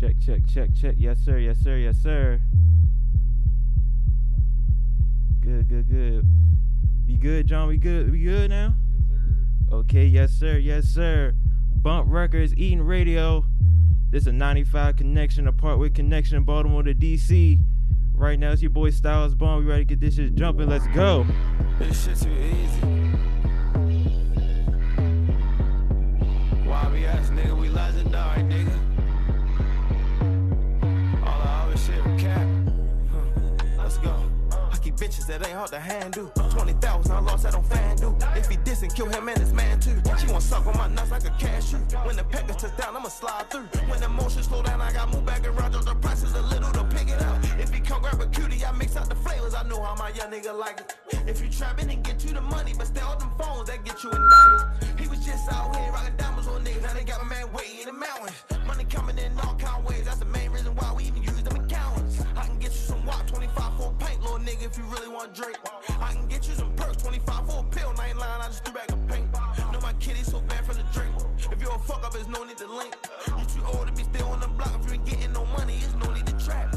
Check, check, check, check. Yes, sir. Yes, sir. Yes, sir. Good, good, good. We good, Jawn? We good? We good now? Okay, yes, sir. Yes, sir. BUMPPP Records, Eaton Radio. This is a 95 connection, a Parkway connection, Baltimore to DC. Right now, it's your boy Styles Bond. We ready to get this shit jumping. Let's go. This shit too easy. Bitches that ain't hard to handle. 20,000 I lost that on FanDuel. If he dissing, kill him and his man too. She wanna suck on my nuts like a cashew. When the pecker touch down, I'ma slide through. When the motion slow down, I got move back and around. The price is a little to pick it up. If he come grab a cutie, I mix out the flavors. I know how my young nigga like it. If you trapping and get you the money, but stay on them phones, that get you indicted. He was just out here rocking diamonds on niggas. Now they got my man way in the mountains. Money coming in all kind of ways. That's the main reason why we even nigga, if you really want drink. I can get you some perks 25 for a pill. Nine line, I just threw back a paint. Know my kitty so bad for the drink. If you a fuck up, there's no need to link. You too old to be still on the block. If you ain't getting no money, it's no need to trap.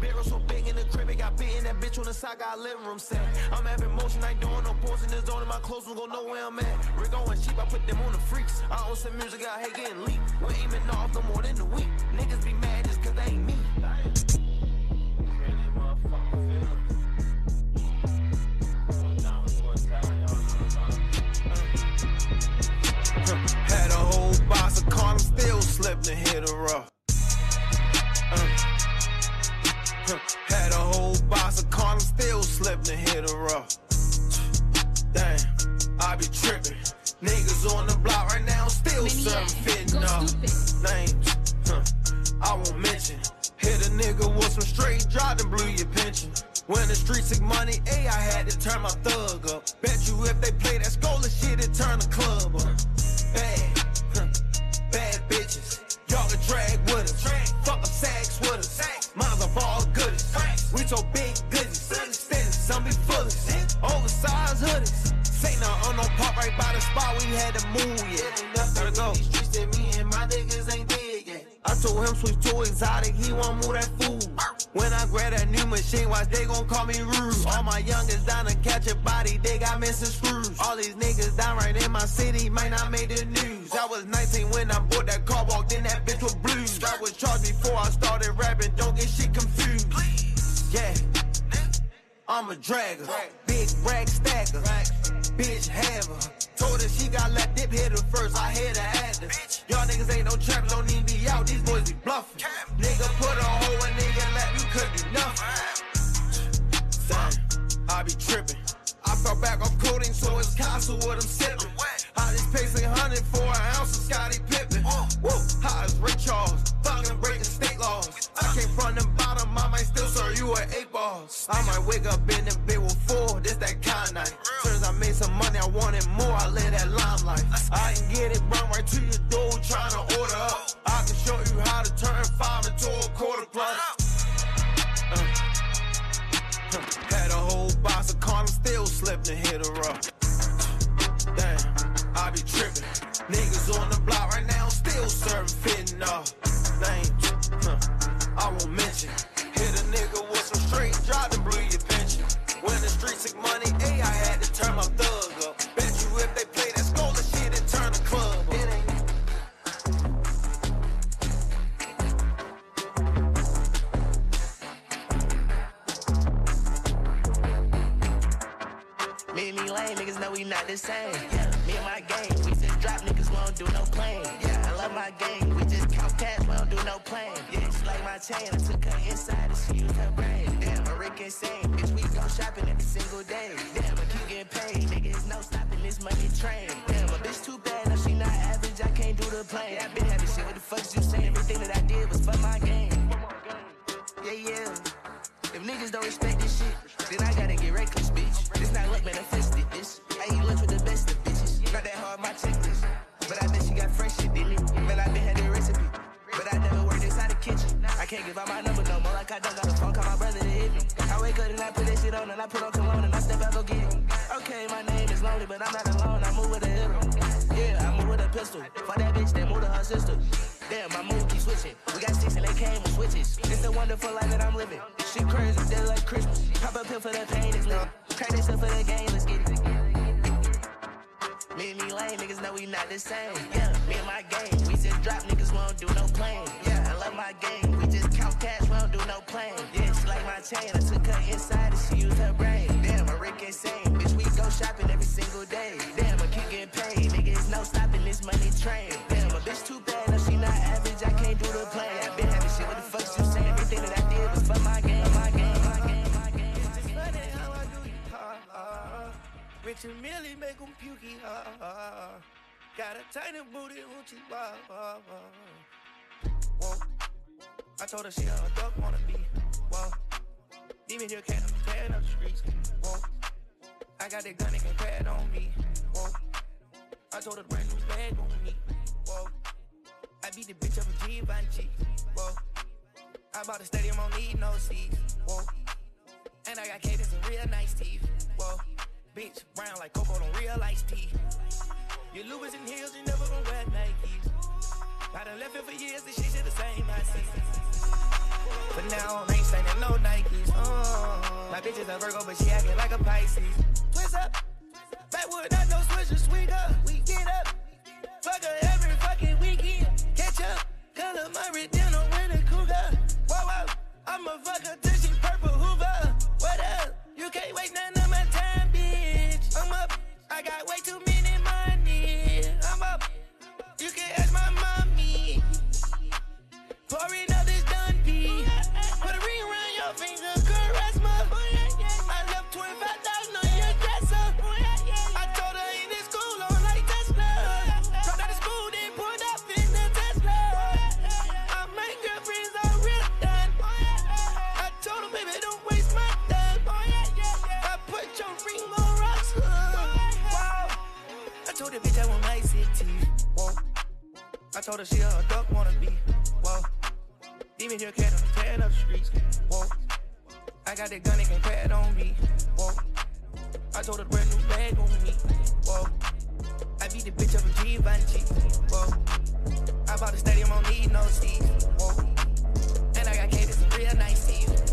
Barrel so big in the crib, it got bit in that bitch on the side, got a living room set. I'm having motion, I ain't doing no pause in the zone, and my clothes don't go know where I'm at. Rick on sheep, I put them on the freaks. I own some music, I hate getting leaked. We're aiming off no more than a week. Niggas be mad just cause they ain't me. Box of condom, still slipped and hit her up. Uh. Had a whole box of condoms, still slipped and hit her up. Damn, I be tripping. Niggas on the block right now, still serving fitting up. Names, huh. I won't mention. Hit a nigga with some straight drop and blew your pension. When the streets took money, A, I had to turn my thug up. Bet you if they play that Scola shit, it turn the club up. Bad. Bad bitches. Y'all can drag with us. Fuck up sags with us. Mine's of all goodies. We so big goodies. Some be foolish. Oversized hoodies. Say no on no park right by the spot we had to move yeah. Gotta go. These streets that me and my niggas ain't. I told him switch to exotic, he won't move that food. When I grab that new machine, watch they gon' call me rude. All my youngest down to catch a body, they got missing screws. All these niggas down right in my city might not make the news. I was 19 when I bought that car, walked in that bitch with blues. I was charged before I started rapping, don't get shit confused. Yeah. I'm a dragger, big rag stacker, bitch have her. Told her she got let dip hit her first, I had to add her. Y'all niggas ain't no trappers, don't even be out, these boys be bluffing. Nigga put a hole in nigga lap, you could do nothing. Damn, I be tripping. I fell back off codeine, so it's castle what I'm sipping. Hottest pacing 100 for an ounce of Scottie Pippen. Woo, hot as Ray Charles, fucking breaking state laws. I came from the bottom, I might still serve you an eight balls. I might wake up in the bed with four, this that kind of night. Turns I made some money, I wanted more, I live that limelight. I can get it brought right to your door, trying to order up. I can show you how to turn five into a quarter plus. Uh. Had a whole box of condoms, still slipped and hit her up. Damn, I be tripping. Niggas on the block right now, still serving fitting up. Names, huh. I won't mention. Hit a nigga Told her she a thug wanna be. Whoa. Demon here can't tearing up the streets. Whoa. I got that gun and can pad on me. Whoa. I told her brand new bag on me. Whoa. I beat the bitch up with G. Whoa. I bought a stadium, don't need no seats. Whoa. And I got cadence and real nice teeth. Whoa. Bitch, brown like cocoa, don't real iced tea. Your Louis and heels, you never gonna wear Nikes. I done left it for years, and she shit the same I see. But now I ain't signing no Nikes. Uh, my bitch is a Virgo, but she acting like a Pisces. Twist up, backwood, not no switcher, swing up. We get up, fuck her every fucking weekend. Catch up, color Murray dinner with a cougar. Wow, wow, I'm a fucker till she purple Hoover. What up? You can't waste none of my time, bitch. I'm up, I got way too many money. I'm up, you can ask my mommy. Pouring out this finger caress. I left 25,000 on your dresser. I told her in this like Tesla. Out school, then pulled Tesla. I girlfriends, I told her, baby, don't waste my time. I put your ring on I told the bitch I want my city. Whoa. I told her she a duck wanna be. Whoa. Demon here can't tearing up the streets. Whoa. I got that gun, they can't pat on me. Whoa. I told her brand new bag on me. Whoa. I beat the bitch up in Givenchy. Whoa. I bought a stadium, I don't need no seats. Whoa. And I got cadence, real nice seats.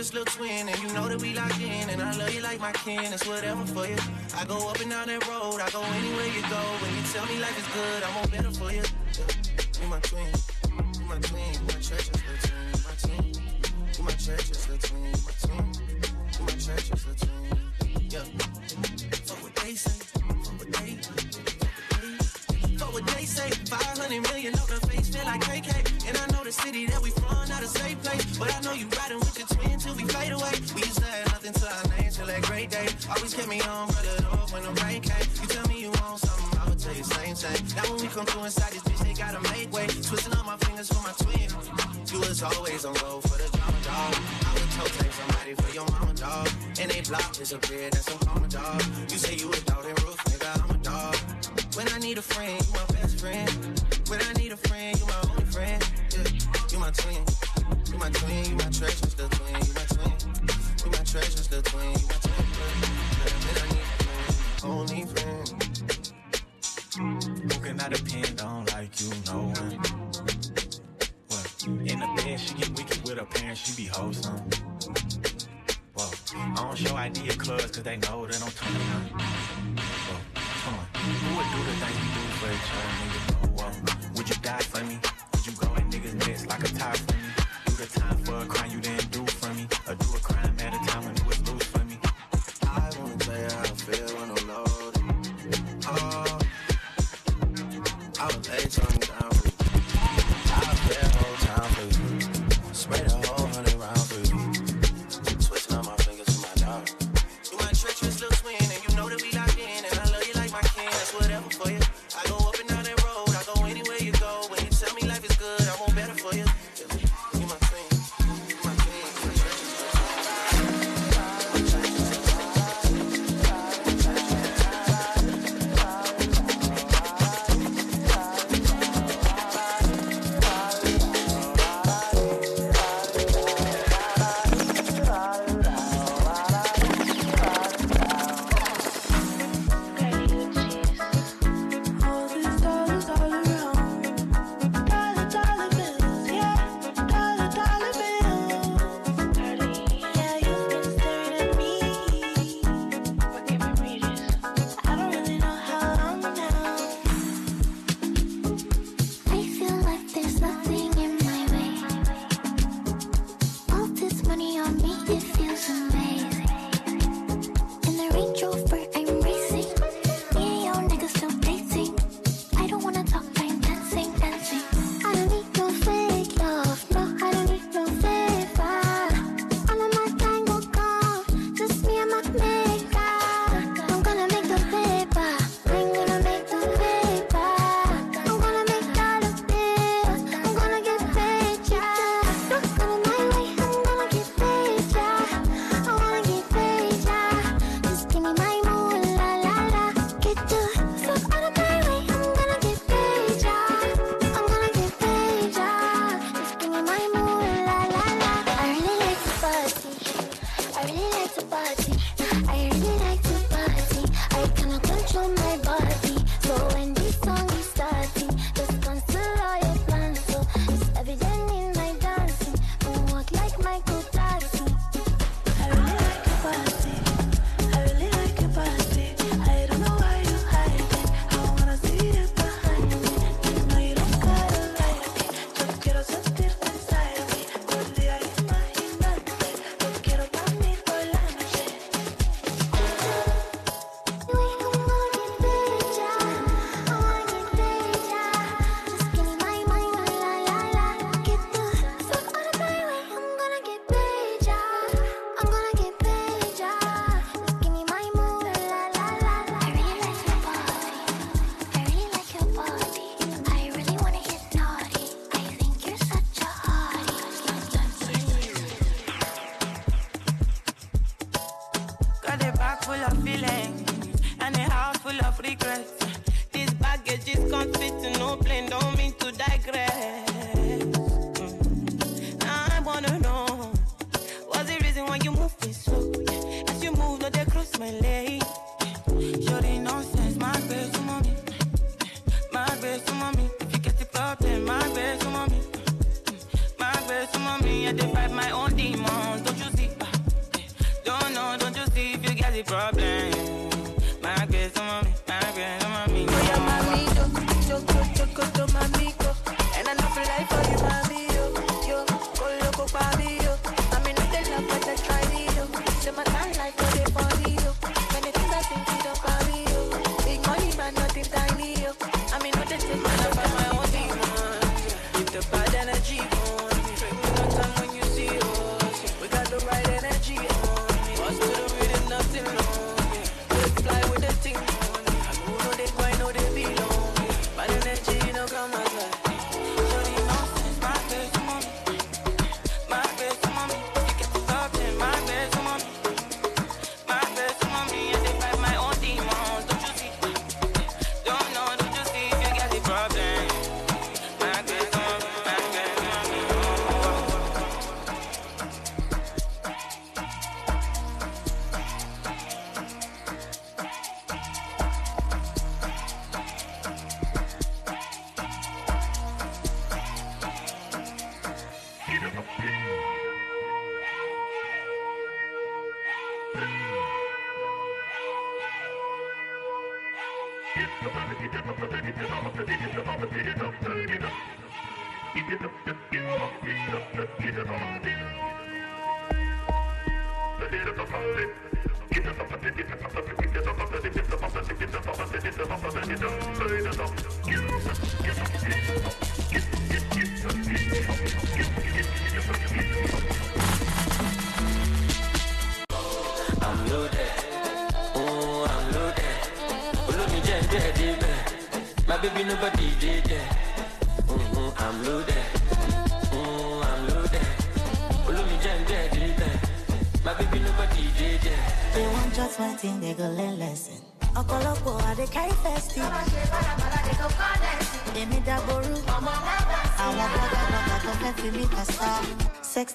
cutest little twin, and you know that we locked in. And I love you like my kin, it's whatever for you. I go up and down that road, I go anywhere you go. When you tell me life is good, I'm on better.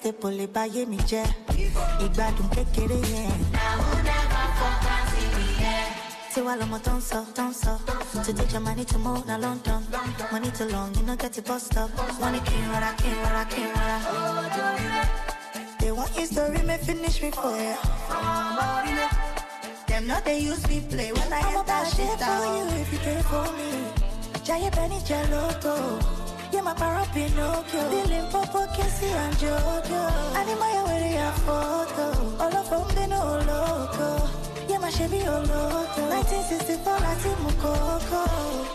àtẹ̀pọ̀ lè báyé mi jẹ́ ìgbádùn kékeré yẹn. àwọn ẹ̀rọ fọkàn sí mi yẹn. tiwa lọmọ tó ń sọ tó ń sọ today Germany tomorrow na London money too long you no get bus stop wọ́n ní kí n rọra kí n rọra kí n rọra. they want history, may finish me for ya. dem no dey use me play when i enter shit down. ọmọ bá ṣe fún you if you dey for me. jayé bẹ́ẹ̀ ni jẹ́ lóto yé máa parọ́ pinocchio can see I'm Jojo. Animaya where your photo All of them been all loco Yeah, my Chevy all loco 1964 I see Mukoko.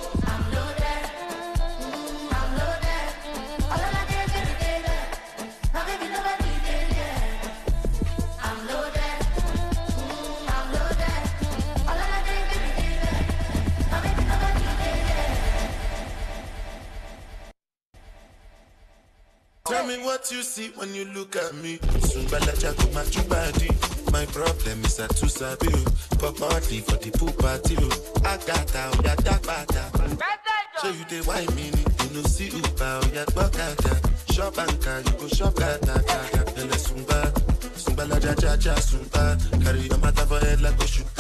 see when you look at me. Soon balaja to match you. My problem is that too sabi. Pop party for the pool party. I got out ya dark bata. So you dey why me? You no see you bow ya bakata. Shop and car you go shop kata kata. Ele sumba, sumba la cha cha sumba. Carry your matter for head like a shoot.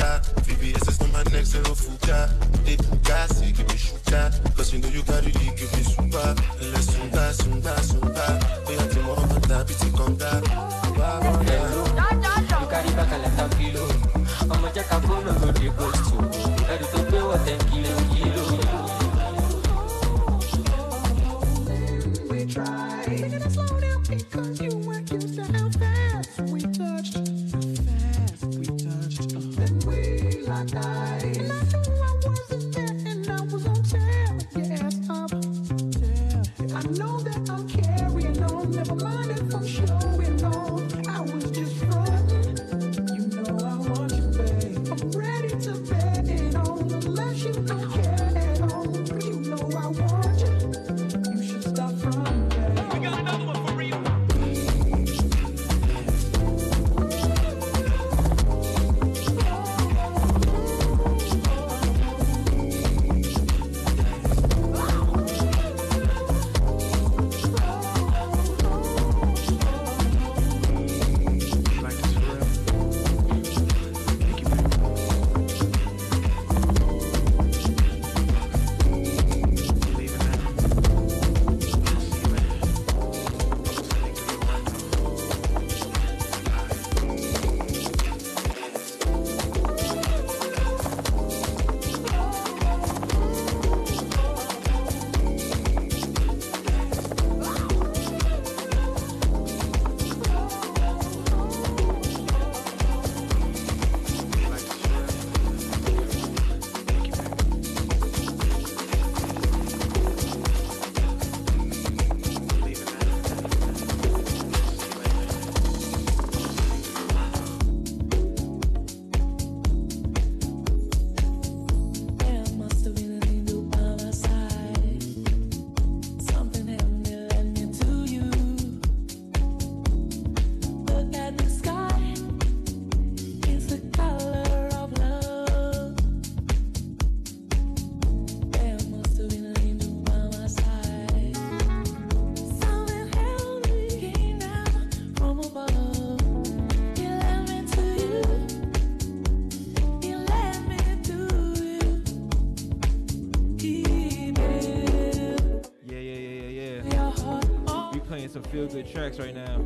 real good tracks right now.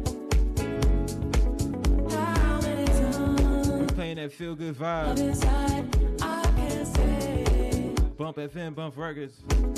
We're playing that feel good vibe. BUMPPP FM, BUMPPP Records.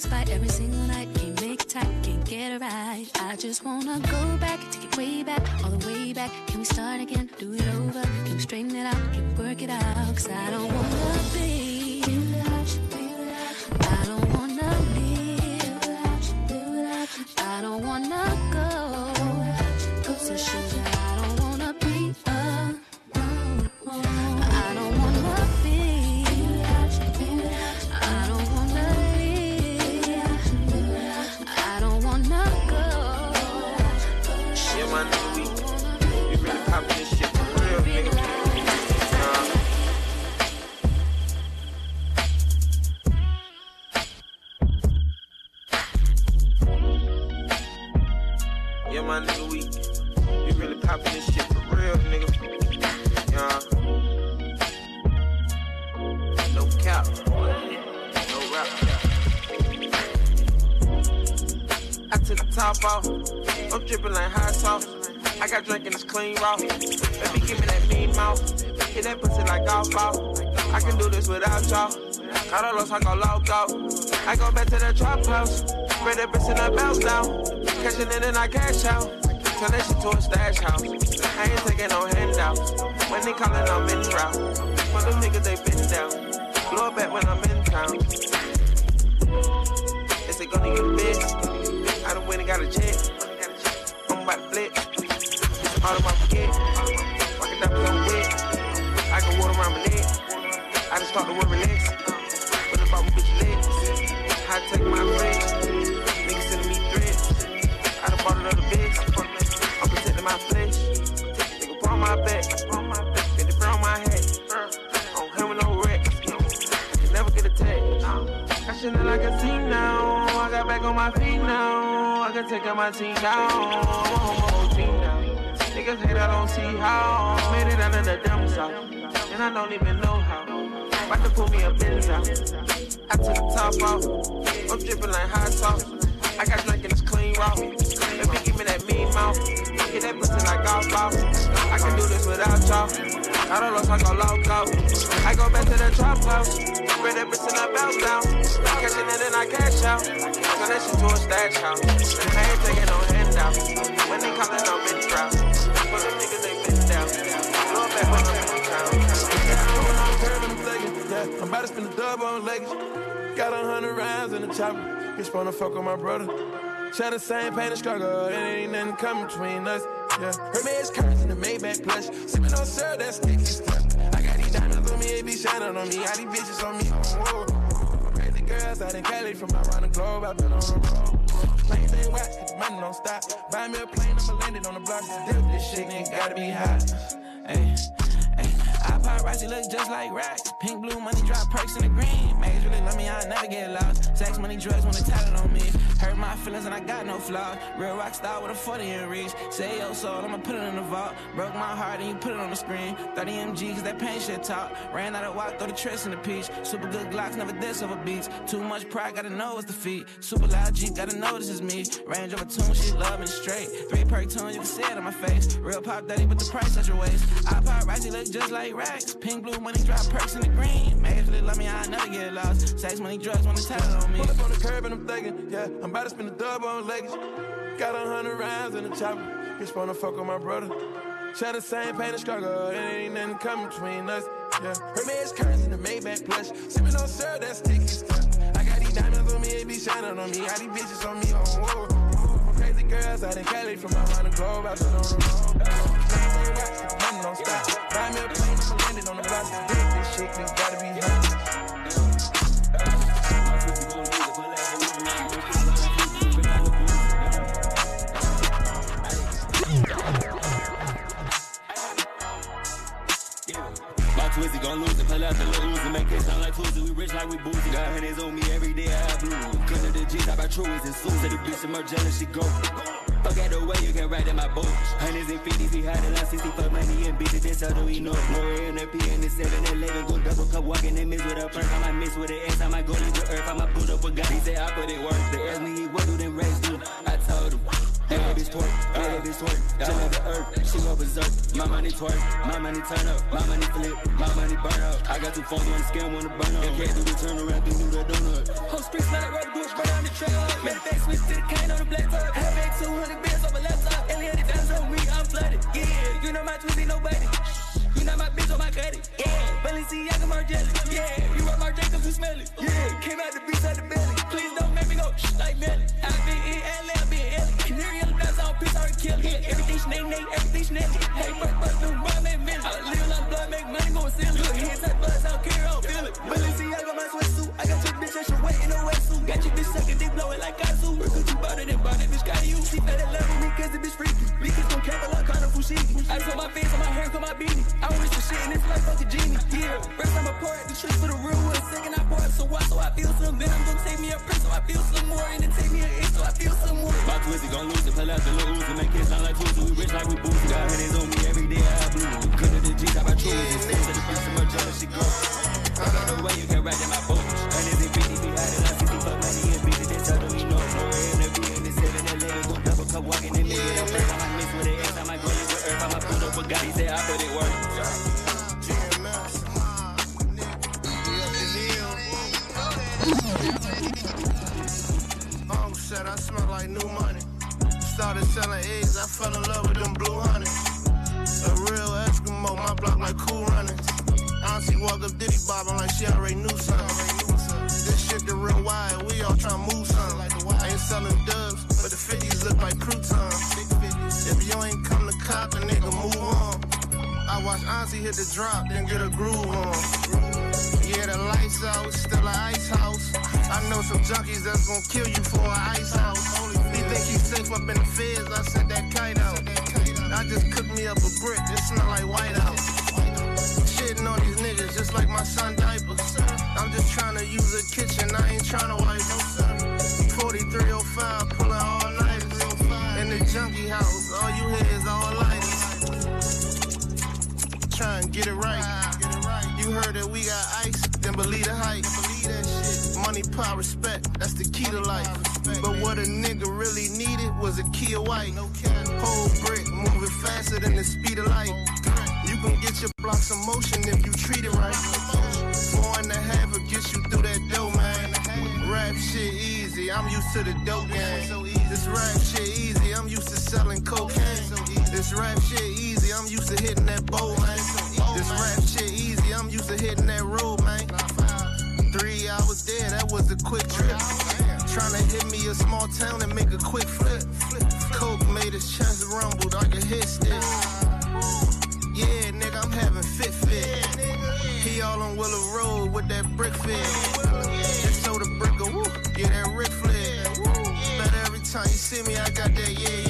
All we do is fight every single night. Can't make it tight, can't get it right. I just wanna go back, take it way back, all the way back. Can we start again? Do it over? Can we straighten it out? Can we work it out? Cause I don't wanna be. House. Spread that bitch in the bounce down. Cashing in and I cash out. Turn that shit I took the top off. I'm dripping like hot sauce. I got drink and it's clean raw. Baby, give me that mean mouth. Get that pussy like golf ball. I can do this without y'all. I don't if I go loco. I go back to the trap house. Spread that bitch in the bounce down. Catching it and I cash out. Turn that shit to a stash house. I ain't taking no handout. When they callin', I'm in drought. For them niggas, they been down. Blow back in town. I'm about to spend a dub on Lakers. Got a hundred rounds in the chopper. Bitch wanna fuck with my brother. Share the same pain and struggle. It ain't nothing coming between us. Yeah, her man's curves in the Maybach plush. Sipping on syrup, that's sticky stuff. I got these diamonds on me, they be shining on me. Got these bitches on me. Oh, oh. Crazy girls out in Cali from around the globe. I've been on the road. Planes ain't whack, the money don't stop. Buy me a plane, I'ma land it on the block. This shit, nigga, gotta be hot. Hey, paparazzi look just like racks. Pink, blue, money drop perks in the green. Mags really love me, I never get lost. Sex, money, drugs they tatted on me. Hurt my feelings and I got no flaws. Real rock star with a 40 in reach. Say your soul, I'ma put it in the vault. Broke my heart and you put it on the screen. 30 MG, cause that pain shit talk. Ran out of walk, throw the tricks in the peach. Super good Glocks, never diss over beats. Too much pride, gotta know it's defeat. Super loud Jeep, gotta know this is me. Range over tune, she love me straight. Three perk tune, you can see it on my face. Real pop daddy, but the price at your waist. I pop you look just like Pink, blue, money, drop perks in the green. Majorly love me, I never get lost. Sex, money, drugs, when they tatted on me. Pull up on the curb and I'm thinking, yeah, I'm about to spend a dub on Lakers. Got a hundred rounds in the chopper. Bitch wanna fuck with my brother. Share the same pain and struggle, it ain't nothing coming between us. Yeah, her man's curtains in the Maybach plush. Sipping on syrup, that's sticky stuff. I got these diamonds on me, it be shining on me. Got these bitches on me, oh, whoa. Girls out in Cali from around the globe, out to the road. Money don't stop. Buy me a plane, I'ma land it on the block. This shit, nigga, gotta be hot. Twizzy gon' lose it, pull out the little Uzi, make it sound like Tuesday. We rich like we boozy. Got hundreds on me every day, I have blue. Cutting the G's, I buy truies and suits. Say the bitch some more jealous, she go. Fuck at the way you can ride in my boat. Hundreds and fifties, we hiding on 60 for money and bitches, that's how do we know. More in the P and the 7 11. Go double cup, walking and miss with a perk. I might miss with an S, I might go leave the earth. I might put up a guy. He said, I put it work. They asked me, what do them rags do? I told him. That bitch twerk, that bitch twerk, jump off the earth, she go berserk. My money twerk, my money turn up, my money flip, my money burn up. I got two phones on the scam, wanna burn up. Can't do the turnaround, can do the donut. Whole streets like road, bush, burn down the trail. Man, face switch to the cane on the black top. Half 200 hundred bills on left side. Alien it down on me, I'm flooded. Yeah, you know my twisty nobody. You know my bitch on my credit. Yeah, Balenciaga my Margiela. Yeah, you are Marc Jacobs, you smell it. Yeah, came out the beach, out the belly. Please don't make me go shh like Nelly. I be in LA, I be in LA. Canary on the glass, I don't piss, I don't kill it. Yeah, everything snake, Nate, everything snake. Hey, first, first, new money, make millions. I live like blood, make money, go and sell it. Look, here's that buzz, I don't care, I don't feel it. Balenciaga, my sweatsuit. I got two bitches, that's your weight in the waist. Got your bitch sucking, dick blowing like I zoo. Cause you bought it and bought it, bitch, got you. She fed it love with me, cause the bitch freaky. Because don't cap like kind of fushigi. I told my face on my hair, cut my beanie. I wish the shit in this life fuck a genie. Yeah, first time I pour out the tricks for the real one. Second I pour out some water, so I feel some. Then I'm gonna take me a print, so I feel some more. And then take me an inch, so I feel some more. My Twizzy gon' lose it, pull out the little Uzi, make it sound like Tuesday. We rich like we boozy. Got hundreds on me every day, I blue. Cutting the G's, I buy and suits. Say the bitch some more jealous, she go. Fuck out the way, you can ride in my boat. 11, go double cup, walking in of the earth. I might miss with an X, I might leave the earth, I might put up a guy. He said I put it work. Shit, I smell like new money. Started selling eggs, I fell in love with them blue honey. A real Eskimo, my block like cool runnings. Auntie walk up Diddy bobbing like she already knew something. This shit the real wide, we all tryna move something. The ain't selling you ain't come to cop, a nigga move on. I watch Auntie hit the drop, then get a groove on. Yeah, the lights out, still an ice house. I know some junkies that's gonna kill you for an ice house. He think he's safe up in the feds, I sent that kite out. I just cooked me up a brick, it smell like White House. Shitting on these niggas just like my son diapers. I'm just trying to use a kitchen, I ain't trying to wipe Money, power, respect, that's the key to life. But what a nigga really needed was a key of white. Whole brick moving faster than the speed of light. You can get your blocks in motion if you treat it right. Four and a half will get you through that dough, man. Rap shit easy, I'm used to the dope game. This rap shit easy, I'm used to selling cocaine. This rap shit easy, I'm used to hitting that bowl, man. This rap shit easy, I'm used to hitting that road, man. Three hours was a quick trip. Tryna hit me a small town and make a quick flip. Coke made his chest rumble I a hit stick. Yeah, nigga, I'm having fit fit. He all on Willow Road with that brick fit. Just sold a brick woo, yeah, that Rick flip. Bet every time you see me, I got that yeah, yeah.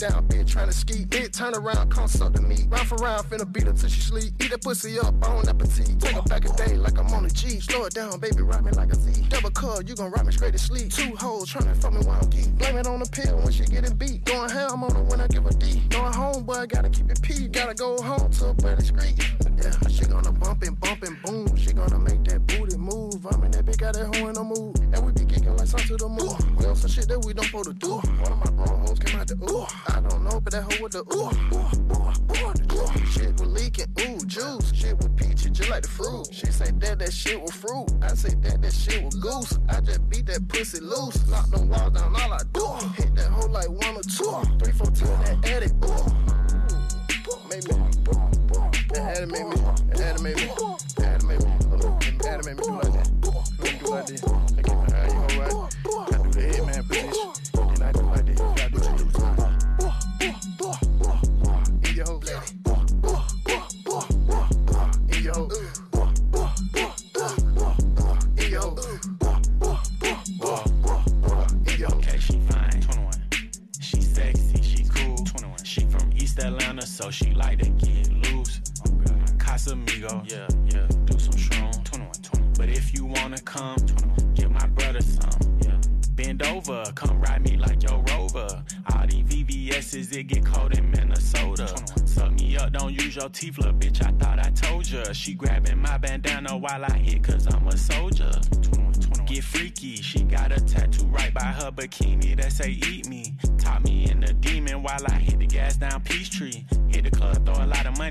Down, bitch trying to ski. Bitch turn around, come suck knee. Round for round, finna beat her till she sleep. Eat that pussy up, on appetite. Take her back a day like I'm on a G. Slow it down, baby, ride me like a Z. Double cut, you gon' ride me straight to sleep. Two hoes tryna fuck me while I'm geek. Blame it on the pill when she getting beat. Going ham on her when I give a D. Going home, boy, gotta keep it P. Gotta go home to a better street. Yeah, she gonna bump and bump and boom. She gonna make that booty move. I'm in that big got that hoe in the move. And we be kicking like something to the moon. Some shit that we don't supposed to do. One of my bro hoes came out the ooh. I don't know, but that hoe with the ooh. ooh, ooh, ooh, ooh. Shit was leaking, ooh, juice. Shit was peachy, just like the fruit. She say that that shit was fruit. I say that that shit was goose. I just beat that pussy loose. Lock them walls down, all I do. Hit that hoe like one or two. Three, four, two, that edit. Ooh. Make me. That make me. That make me. That make me. That make me do like that. Do like this bitch.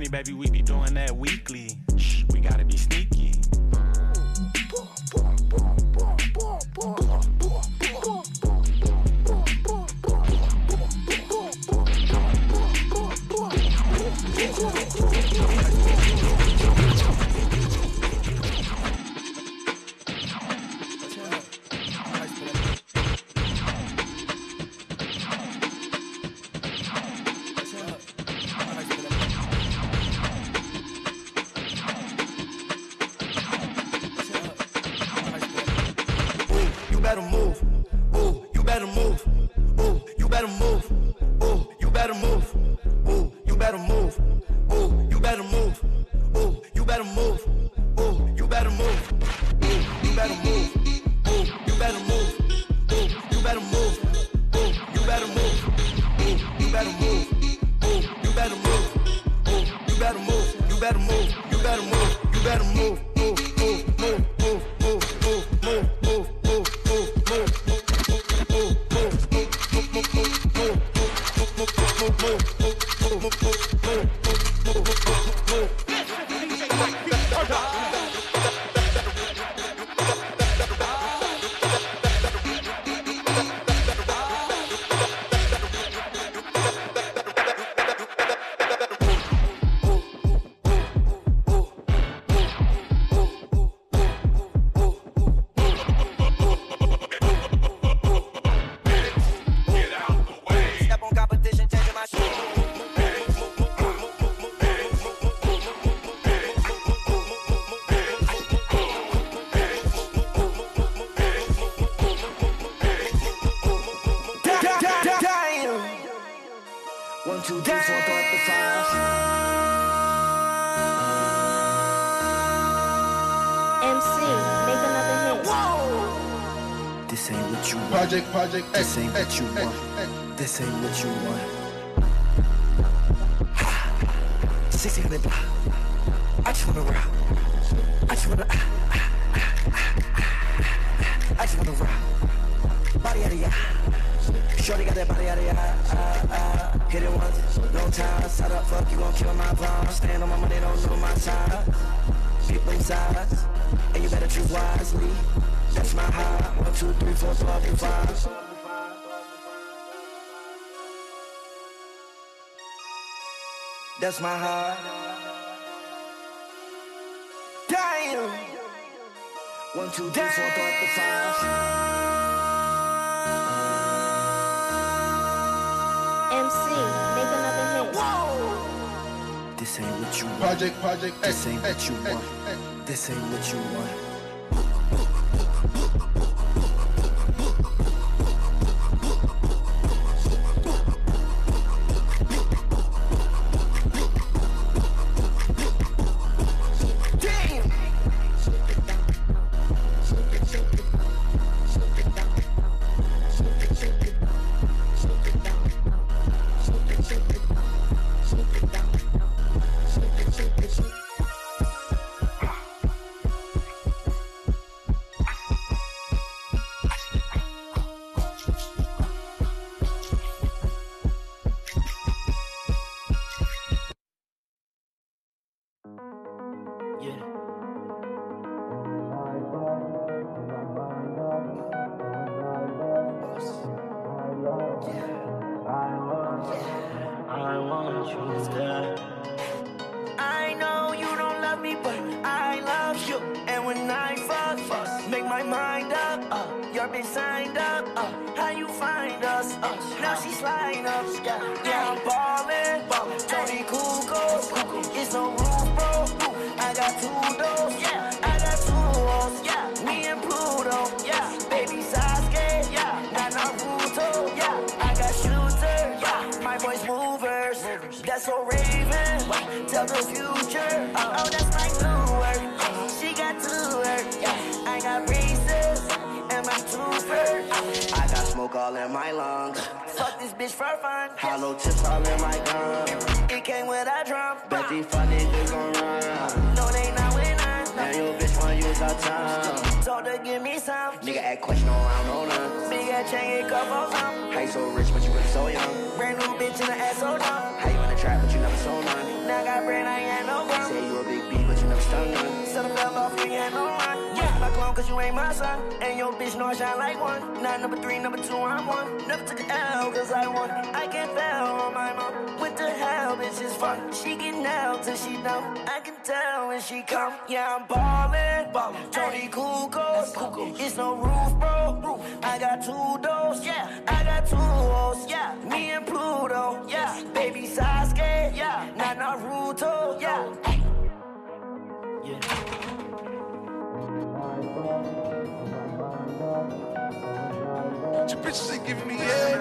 Baby, we be doing that weekly. Project, project, This ain't what you want. This ain't what you want. Sixty hundred block. That's my high. Damn. One, two, three, four, throw up the five. MC, make another hit. Whoa. This ain't what you want. Project, project, This ain't what you want. This ain't what you want. she come. Yeah, I'm ballin', ballin'. Tony Kukos, Kukos. It's no roof, bro. Roof. I got two doors. Yeah. I got two hoes. Yeah. Me and Pluto. Yeah. Baby Sasuke. Yeah. Not Naruto. Yeah. Yeah. Your bitches ain't giving me head.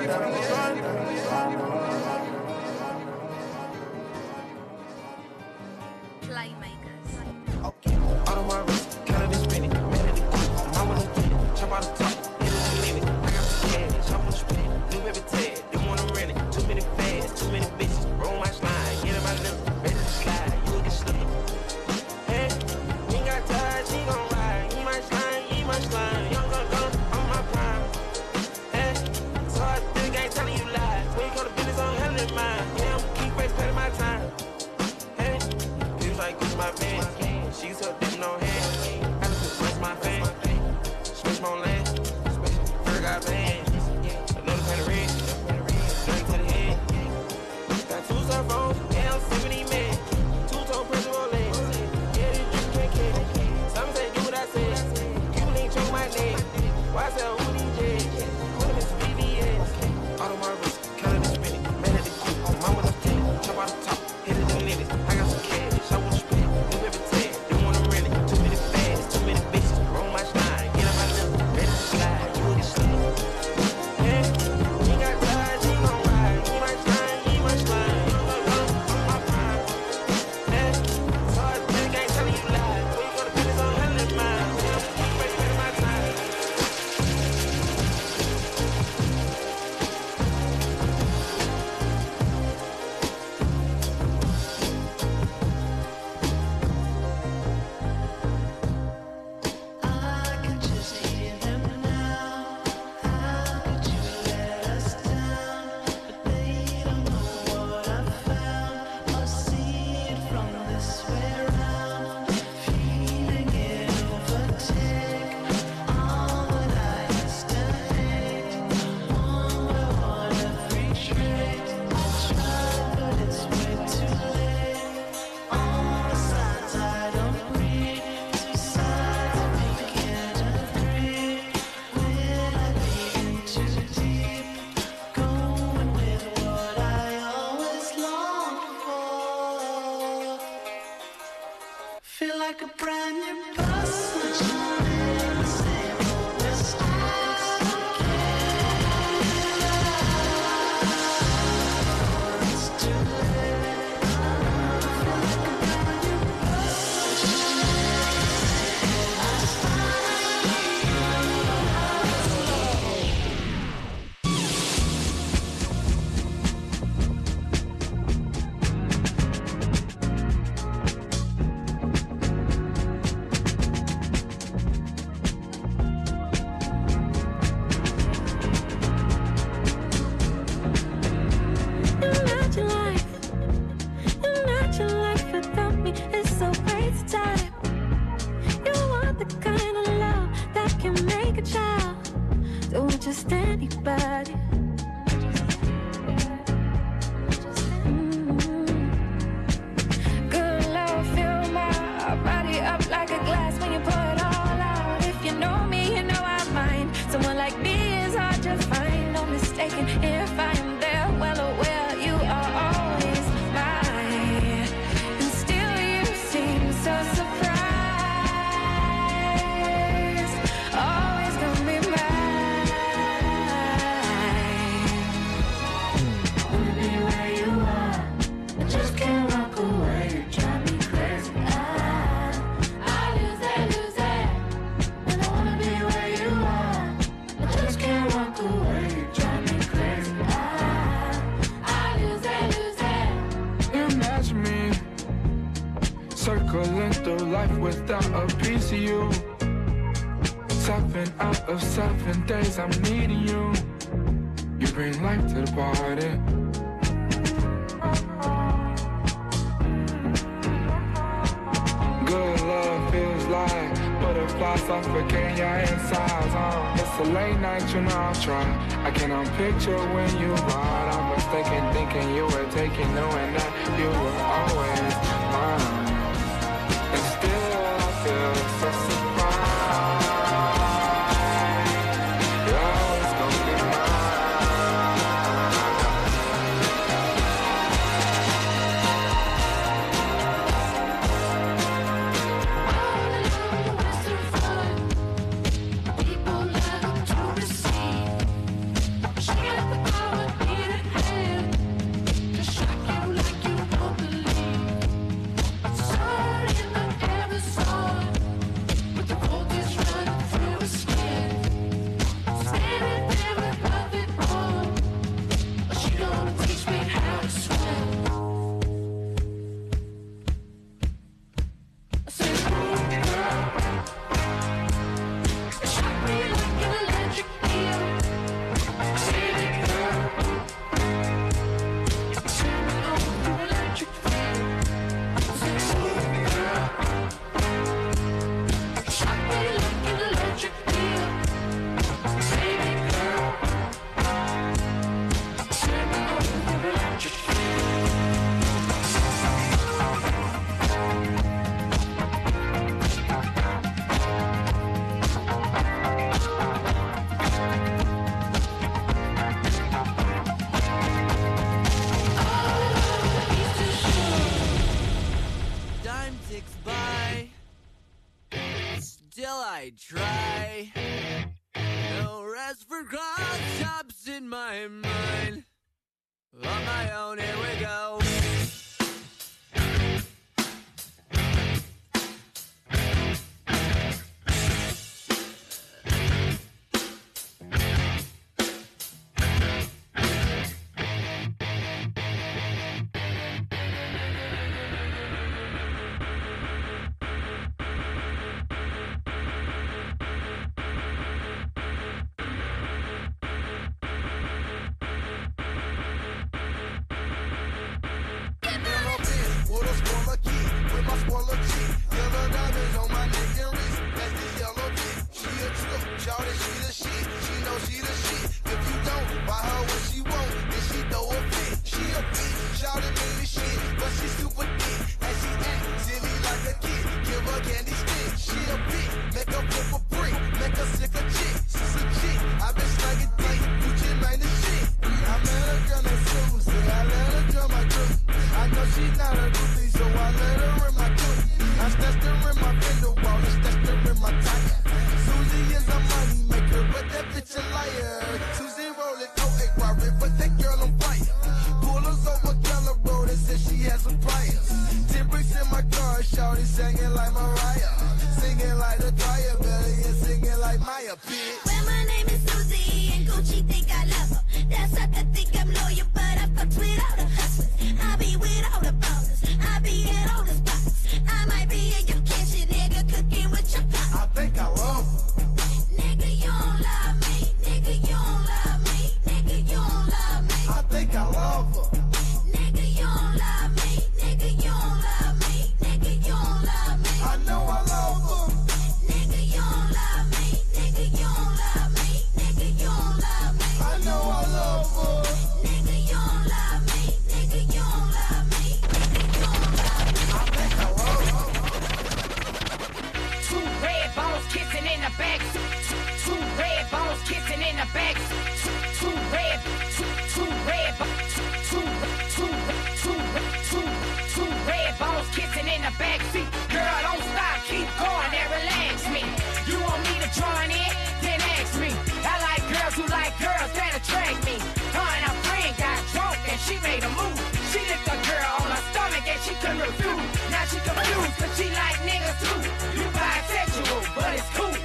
too. You bisexual, but it's cool.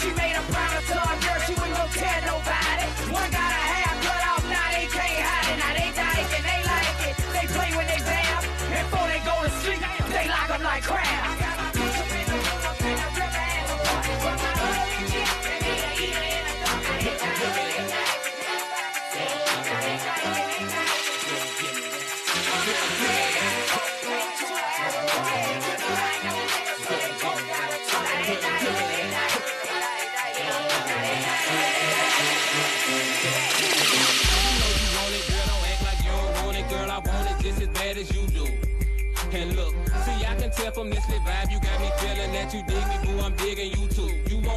She made a promise to her girl, she ain't gonna tell nobody. One got a half cut off, now they can't hide it. Now they like and they like it. They play when they bam. Before they go to sleep, they lock up like crap.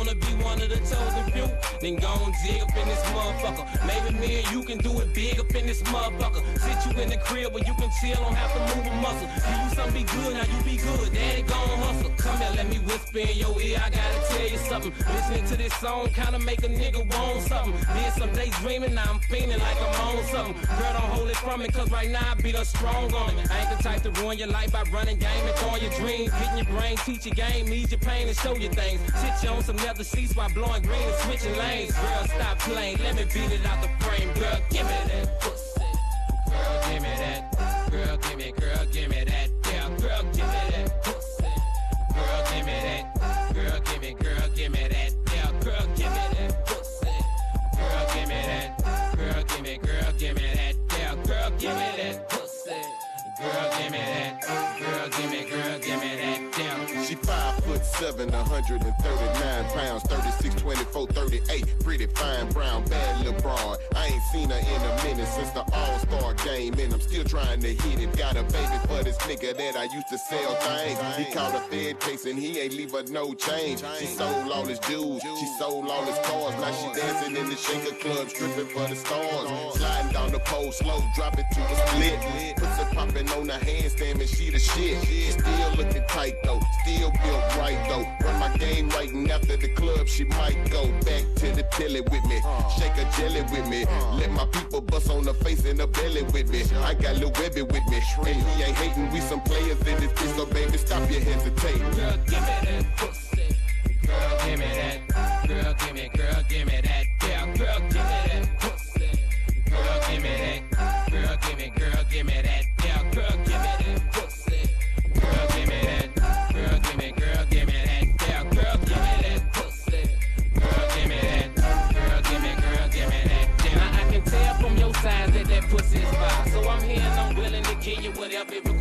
Wanna be one of the chosen few? Then go and dig up in this motherfucker. Maybe me and you can do it big up in this motherfucker. Sit you in the crib where you can chill, don't have to move a muscle. Do you something be good, now you be good, daddy gon' hustle. Come here, let me whisper in your ear, I gotta tell you something. Listening to this song kinda make a nigga want something. Then some days dreaming, now I'm feeling like I'm on something. Girl, don't hold it from me, cause right now I be the strong on it. I ain't the type to ruin your life by running game and throwing your dreams. Getting your brain, teach your game, ease your pain and show you things. Sit you on some leather seats while blowing green and switching lanes. Girl, stop playing, let me beat it out the frame. Girl, give me that pussy. 7, 139 pounds, 36, 24, 38. Pretty fine, brown, bad little broad. I ain't seen her in a minute since the All Star game, and I'm still trying to hit it. Got a baby for this nigga that I used to sell things. He called a fed case and he ain't leave her no change. She sold all his jewels, she sold all his cars. Now she dancing in the shaker club, stripping for the stars. Sliding down the pole, slow, dropping to the split. Puts popping on the handstand, and she the shit. Still looking tight though, still built right though. Run my game and after the club, she might go back to the tilly with me. Shake a jelly with me. Let my people bust on the face and the belly with me. I got Lil Webbie with me. And he ain't hating, we some players in this bitch, so baby, stop your hesitating. Girl, give me that pussy. Girl, give me that. Girl, give me, girl, give me that. Give you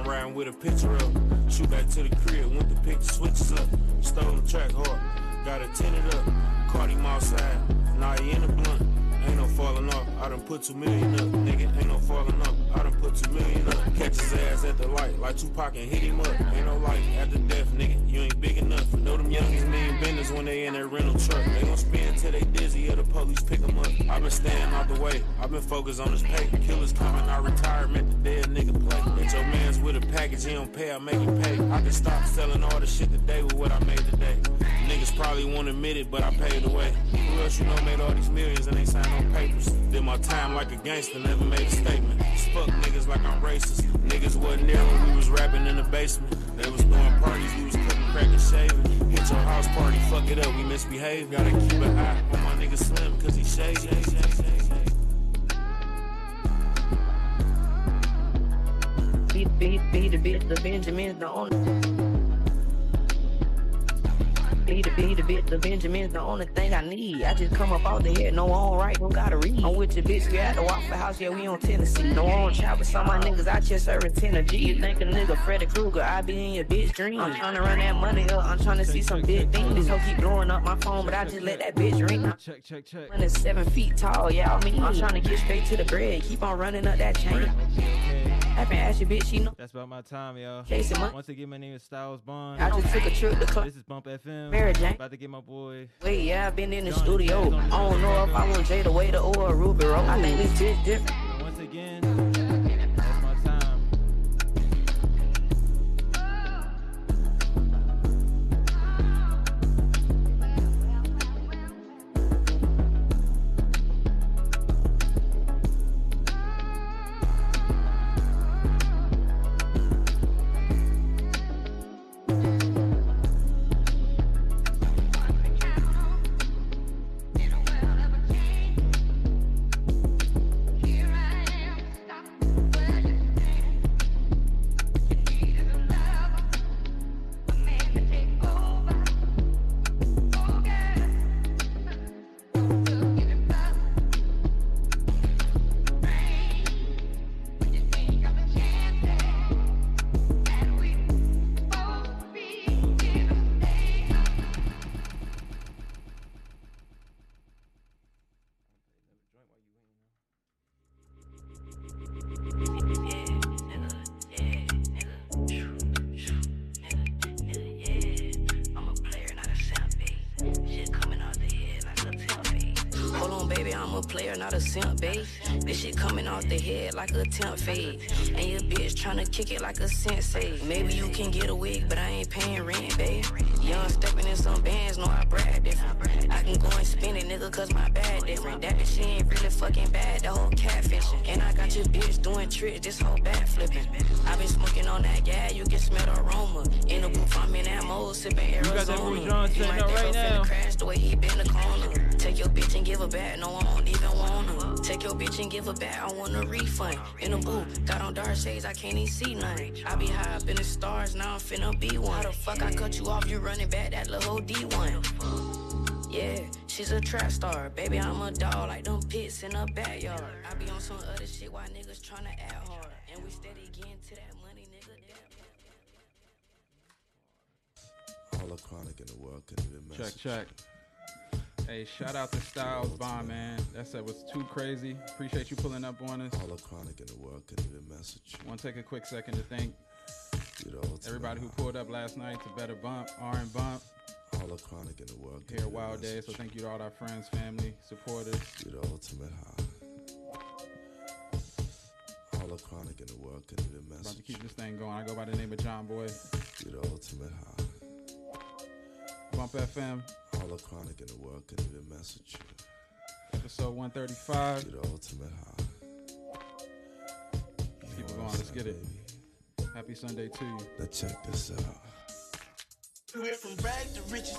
I'm riding with a picture up. Shoot back to the crib, went to pick the switches up. Stole the track hard, got it tinted up. Him outside, now he in the blunt. Ain't no falling off, I done put two million up. Nigga, ain't no falling off, I done put two million up. Catch his ass at the light, like Tupac and hit him up. Ain't no light after death, nigga, you ain't big enough. Know them youngins mean business when they in that rental truck. They gon' spin till they dizzy or the police pick them up. i been staying out the way, i been focused on this pay. Killers coming out retirement, the dead nigga play. Hit your mans with a package, he don't pay, I make him pay. I can stop selling all the shit today with what I made today. Niggas probably won't admit it, but I paid the way. Who else you know made all these millions and ain't signed no papers? Did my time like a gangster, never made a statement. Fuck niggas like I'm racist. Niggas wasn't there when we was rapping in the basement. They was throwing parties, we was cutting crack and shaving. Hit your house party, fuck it up, we misbehave. Gotta keep it high on my nigga Slim, cause he shady. Be, be, be the bitch, the Benjamins, the only. Be the, be the bitch, the Benjamins, the only thing I need. I just come up out the head, no on right, don't gotta read. I'm with your bitch, we at the Waffle House, yeah, we on Tennessee. No on chop with some of my niggas, I just serving 10 a G. You think a nigga Freddy Krueger, I be in your bitch dream. I'm trying to run that money up, I'm trying to see some big things. This hoe keep blowing up my phone, but I just let that bitch ring. Check, check, check. Running seven feet tall, yeah, I mean, I'm trying to get straight to the bread, keep on running up that chain. I been ask your bitch, she know. That's about my time, y'all. Once again, my name is Styles Bond. I just took a trip to club. This is BUMPPP FM. Mary Jane. About to get my boy. Wait, yeah, I've been in the Johnny studio. Jazz on the I don't know if I want Jada Waiter or a Ruby Rose. I think this bitch different. Once again, a dog like them pits in the backyard. I be on some other shit while niggas tryna act hard. And we steady getting to that money, nigga. All the chronic in the world can do the Check, message. check. Hey, shout out to Styles Bond, man. That set was too crazy. Appreciate you pulling up on us. All the chronic in the world can do the message. Want to take a quick second to thank You know, it's everybody who pulled up last night to Better Bump, R and Bump. All chronic in the world Here, Wild Day. So thank you to all our friends, family, supporters. You the ultimate high. All the chronic in the world can do the About to keep this thing going. I go by the name of Jawn Boy. You the ultimate high. BUMPPP FM, All the chronic in the world can do the message. episode 135. You the ultimate high. Let's keep it going. Let's get it. Happy Sunday to you. Now check this out. We went from rags to riches,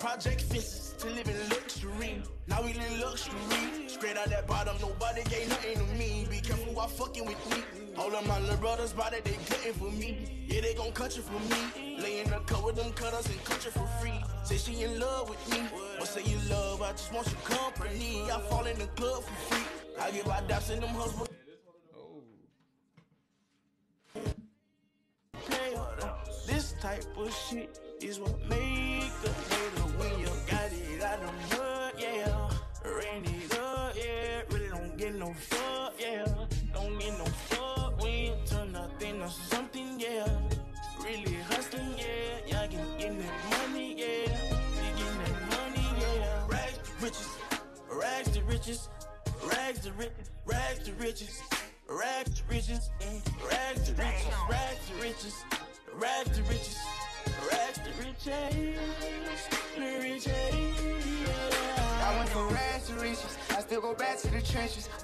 project fences to living luxury. Now we live luxury. Straight out that bottom, nobody gave nothing to me. Be careful while fucking with me. All of my little brothers body, they cutting for me. Yeah, they gon' cut you for me. Lay in the cut with them cutters and cut you for free. Say she in love with me. What say you love? I just want your company. I fall in the club for free. I give my daps in them husbands. This type of shit is what make a hater when you got it out the mud, yeah. Ran it up, yeah. Really don't get no fuck, yeah. Don't get no fuck when you turn nothing to something, yeah. Really hustling, yeah. Y'all can get that money, yeah. You getting that money, yeah. Rags to riches, rags to riches, rags to riches, rags to riches.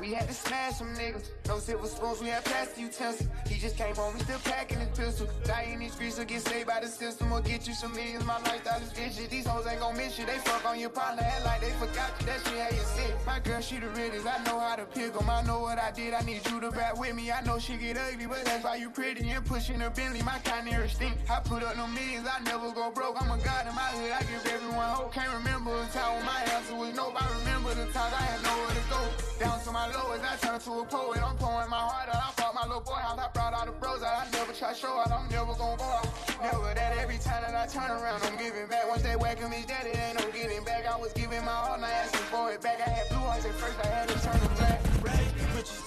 We had to smash some niggas. No silver spoons, we had plastic utensils. He just came home, we still packing his pistol. Die in these streets or get saved by the system or get you some millions. My lifestyle is vicious. These hoes ain't gon' miss you. They fuck on your partner, act like they forgot you. That shit had you sick. My girl, she the realest. I know how to pick 'em. I know what I did. I need you to back with me. I know she get ugly, but that's why you pretty and pushing her Bentley. My kind of stink. I put up no millions. I never go broke. I'm a god in my hood. I give everyone hope. Can't remember a time when my answer was nope. I remember the times I had nowhere to go. Down to my lowest, I turned to a poet. I'm pouring my heart out. I bought my little boy house. I brought all the bros out. I never try show out. I'm never gonna go out. Never that every time that I turn around, I'm giving back. Once they welcome me, daddy, ain't no getting back. I was giving my all, now asking for it back. I had blue hearts at first, I had to turn them black. Rags to riches,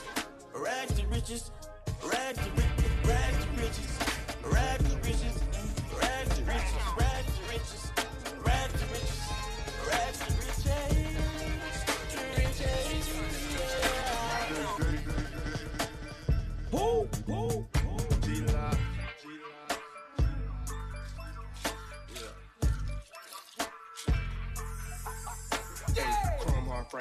rags to riches, Rags to riches, Woo,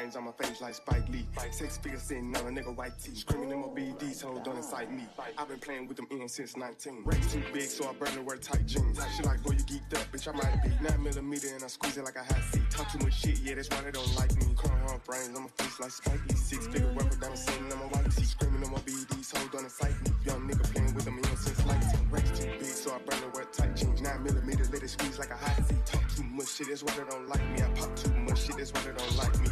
on my face like Spike Lee. Six figures sitting on a nigga white tee. Screaming BDs, hoes don't incite me. I've been playing with them in since 19. Racks too big, so I burn barely wear tight jeans. She like, boy, you geeked up, bitch, I might be. 9 millimeter and I squeeze it like a hot seat. Talk too much shit, yeah, that's why they don't like me. Chrome hard frames on my face like Spike Lee. Six figure rapper down the scene on my white tee. Screaming BDs, hoes don't incite me. Young nigga playing with them in since 19. Racks too big, so I burn barely wear tight jeans. 9 millimeter, let it squeeze like a hot seat. Talk too much shit, that's why they don't like me. I pop too much shit, that's why they don't like me.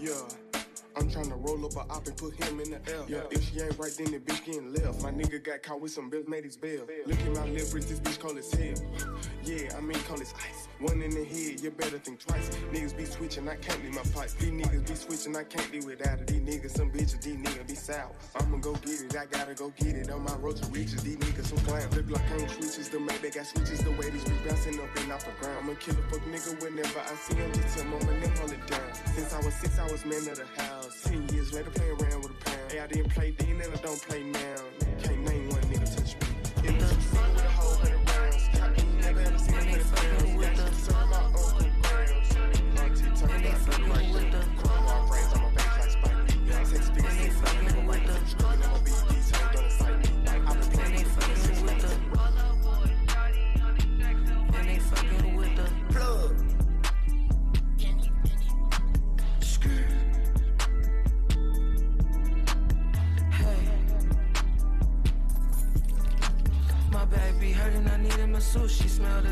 Yeah. I'm tryna roll up a op and put him in the L. Yeah, if she ain't right, then the bitch getting left. My nigga got caught with some bills, made his bail. Look at my lip wrist, this bitch call as hell. Yeah, I mean call as ice. One in the head, you better think twice. Niggas be switching, I can't leave my pipe. These niggas be switching, I can't live without it. These niggas some bitches, these niggas be sour. I'ma go get it, I gotta go get it. On my road to riches, these niggas some clowns. Look like I ain't switches, the make they got switches. The way these bitch bouncing up and off the ground. I'ma kill a fuck nigga whenever I see him. Just tell mama, then hold it down. Since I was six, I was man of the house. Ten years later, playing around with a pound. Hey, I didn't play then and I don't play now.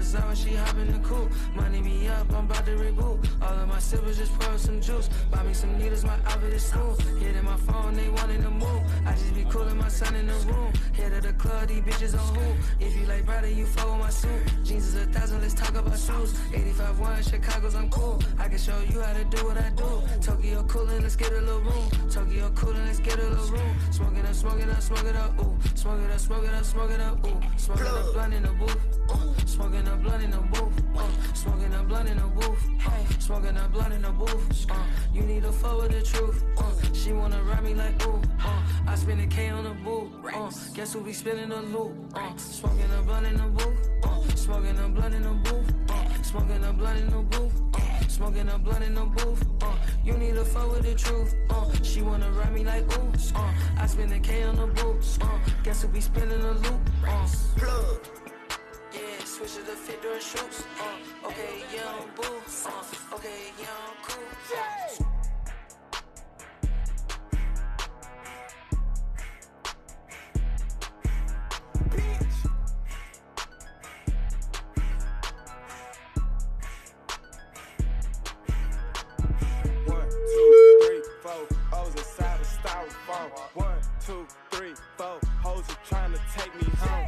Zone, she hop in the coupe. Money be up, I'm about to reboot. All of my sippers just pour some juice. Buy me some needles, my outfit is smooth. Hitting my phone, they wanting to move. I just be cooling my son in the room. Head of the club, these bitches on who? If you like Prada, you with my suit. Jeans is a thousand, let's talk about shoes. 85 1, Chicago's, I'm cool. I can show you how to do what I do. Tokyo coolin', let's get a little room. Tokyo coolin', let's get a little room. Smoke it up, smoke it up, smoke it up, ooh. Smoke it up, smoke it up, smoke it up, ooh. Smoking a blunt in the booth. Smoking a blunt in the booth. Smoking a blunt in the booth. Smoking a blunt in the booth. Uh, you need to fuck with the truth. Uh, she wanna ride me like ooh. Uh, I spend a K on the boot. Uh, guess who be spinning the loop? Uh, smoking a blunt in the booth. Uh, smoking a blunt in the booth. Uh, smoking a blunt in the booth. Uh, smoking a blunt in the booth. Uh, you need to fuck with the truth. Uh, she wanna ride me like ooh. Uh, I spend a K on the boot. Uh, guess who be spinning the loop? Uh, plug. Yeah, switch to the fit during shoots. Uh, okay, young boo. Uh, okay, young cool. Styrofoam. One, two, three, four. Hoes are trying to take me home.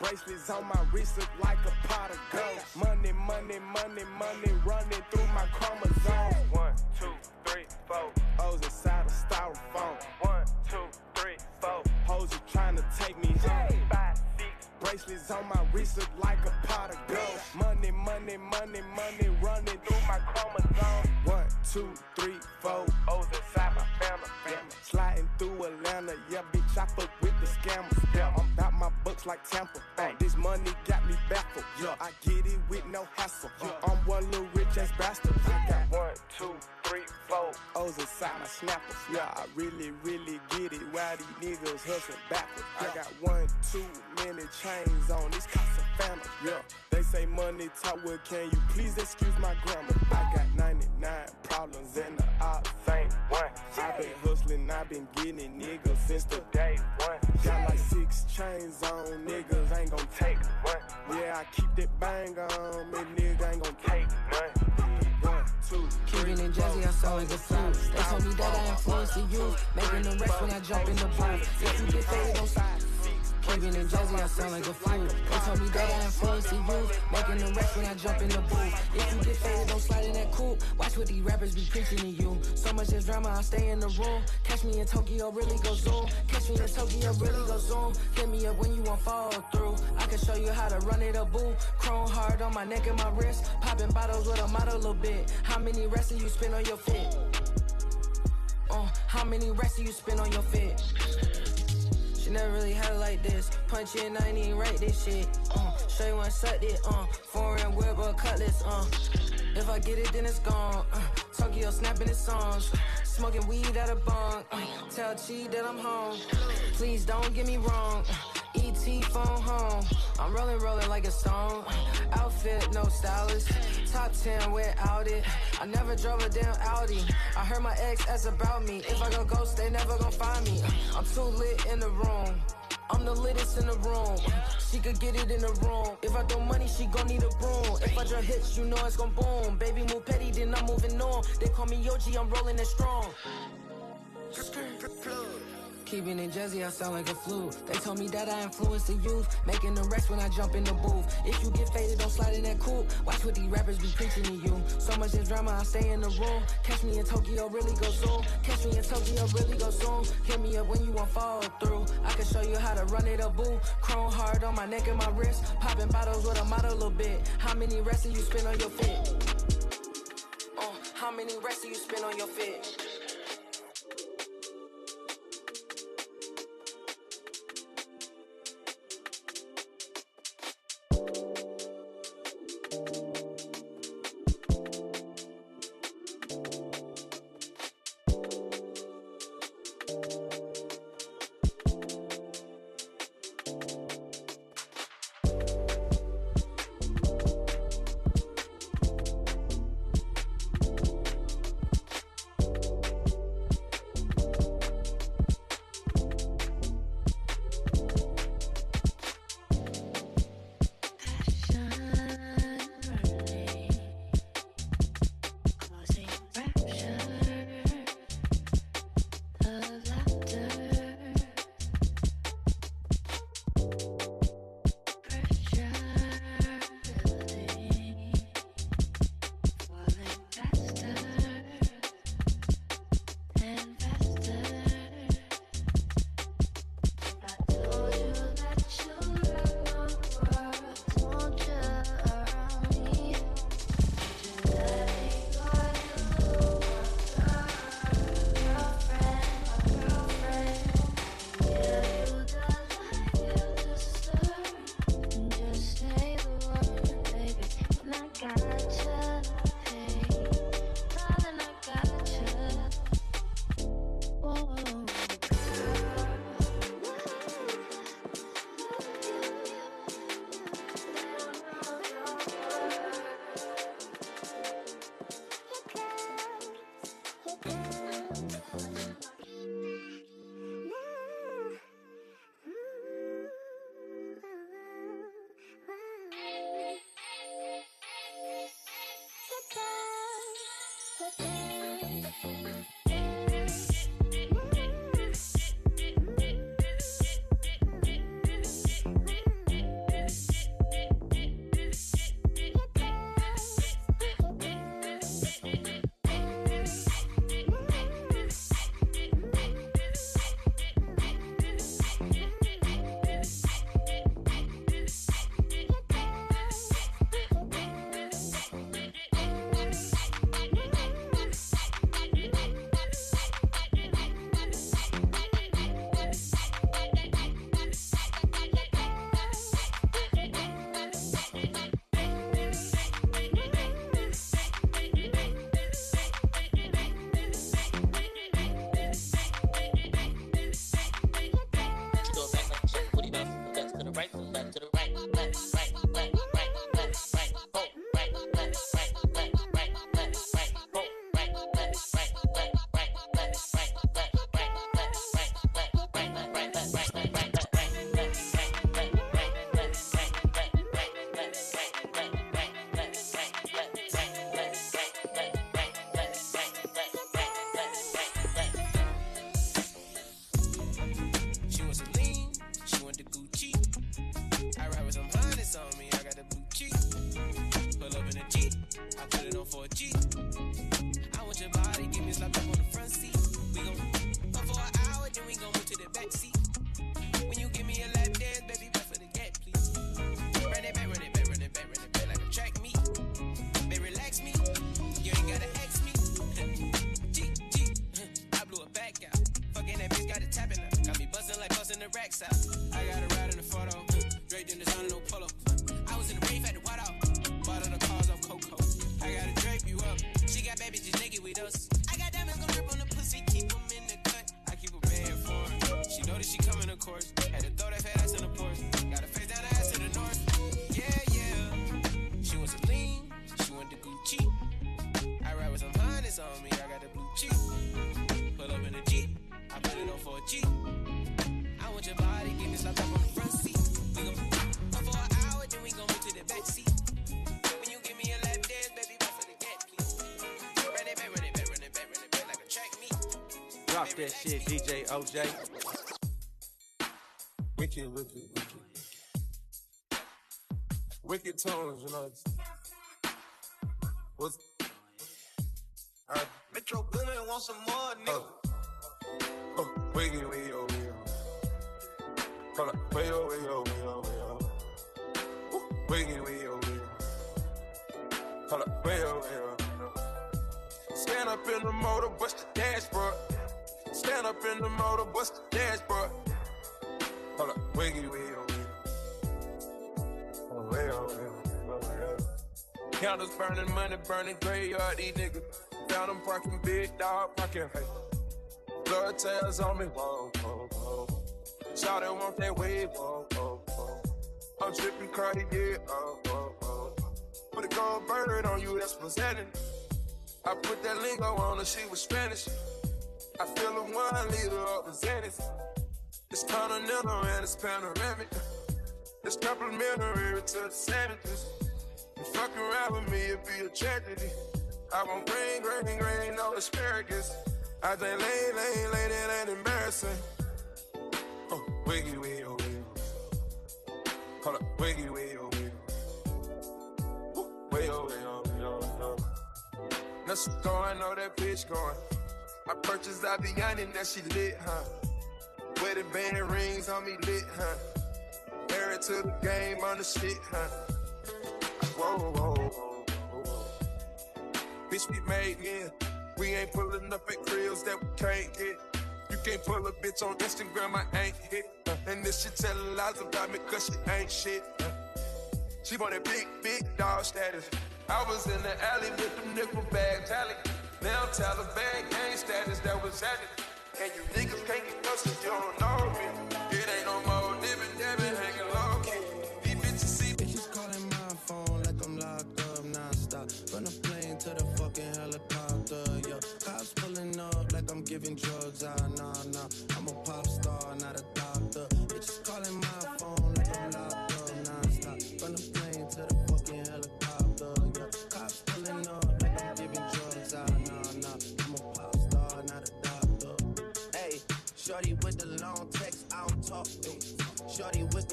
Bracelets on my wrist look like a pot of gold. Money, money, money, money running through my chromosomes. One, two, three, four. O's inside a styrofoam. One, two, three, four. Hoes are trying to take me home. Five, six bracelets on my wrist look like a pot of gold. Money, money, money, money running through my chromosomes. One, two, three, four. O's inside my family. family. Sliding through Atlanta, yeah, bitch, I fuck with the scammers. Like Tampa. Uh, this money got me baffled. Yeah, I get it with no hassle. Yeah, I'm one little rich ass bastard. I got one, two, three, four. O's inside my snappers. Yeah, I really, really get it. Why these niggas hustling backwards? I got one, too many chains on. This cost a family. Yeah, they say money talk. Well, can you please excuse my grammar? I got 99 problems and the odds ain't one. i been hustling, I've been getting it, niggas, since the day one. Got like six chains on, niggas ain't gon' take one. Yeah, I keep that bang on, and nigga ain't gon' take none. One, two, Keeping it jazzy, I sound like a fool. They told me that I influenced the youth. Making them rest when I jump in the booth. If you get faded on side. Keeping and jazzy, I sound like a fool. They told me that I influenced the youth. Making the rest when I jump in the booth. If you get faded, don't slide in that coupe. Watch what these rappers be preaching to you. So much is drama, I stay in the room. Catch me in Tokyo, really go zoom. Catch me in Tokyo, really go zoom. Hit me up when you want fall through. I can show you how to run it a boo. Chrome hard on my neck and my wrist. Popping bottles with a model a little bit. How many rests do you spend on your fit? Uh, how many rests do you spend on your fit? She never really had it like this. Punch in, I ain't even write this shit. Uh, show you one sucked it. Uh, foreign whip or cutlass. Uh, if I get it, then it's gone. Uh, Tokyo snapping his songs. Smoking weed at a bong. Uh, tell Chi that I'm home. Please don't get me wrong. Uh, ET phone home. I'm rolling, rolling like a stone. Outfit, no stylist. Top 10 without it. I never drove a damn Audi. I heard my ex ask about me. If I go ghost, they never gon' find me. I'm too lit in the room. I'm the littest in the room. She could get it in the room. If I throw money, she gon' need a broom. If I drop hits, you know it's gon' boom. Baby move petty, then I'm moving on. They call me Yoji, I'm rolling it strong. Keeping it jazzy, I sound like a flute. They told me that I influence the youth, making the rest when I jump in the booth. If you get faded, don't slide in that coupe. Watch what these rappers be preaching to you. So much is drama, I stay in the room. Catch me in Tokyo, really go zoom. Catch me in Tokyo, really go zoom. Hit me up when you want fall through. I can show you how to run it a boo. Chrome hard on my neck and my wrist. Popping bottles with a model a little bit. How many rests do you spend on your fit? Uh, how many rests do you spend on your fit? Shit, DJ OJ. Wicked, wicked, wicked. Wicked tones, you know. Candles burning, money burning, graveyard, these niggas. Found them parking, big dog parking, hey. Blood tails on me, whoa, whoa, whoa. Shout want that wave, whoa, whoa, whoa. I'm tripping, Cardi, yeah, oh, oh, oh. Put a gold bird on you, that's happening. I put that lingo on her, she was Spanish. I feel a one liter of the Xanax. It's continental and it's panoramic. It's complimentary to the savages. Fuck around with me, it'd be a tragedy. I won't bring grain, grain, no asparagus. I think lane, lane, lane, it ain't embarrassing. Oh, wiggy, wiggy, oh, wiggy. Hold up, wiggy, wiggy, oh, wiggy. Woo, Way, oh, way, oh, oh. That's what's going, know that bitch going. I purchased Avian and that she lit, huh? Wedding band rings on me lit, huh? Married to the game on the shit, huh? Whoa, whoa, whoa, whoa. Bitch, we made, yeah. We ain't pulling up at cribs that we can't get. You can't pull a bitch on Instagram, I ain't hit. uh, And this shit tellin' lies about me cause she ain't shit. uh. She wanted big, big dog status. I was in the alley with them nickel bag tally. Now Taliban gang status that was at it. And you niggas can't get close you don't know me.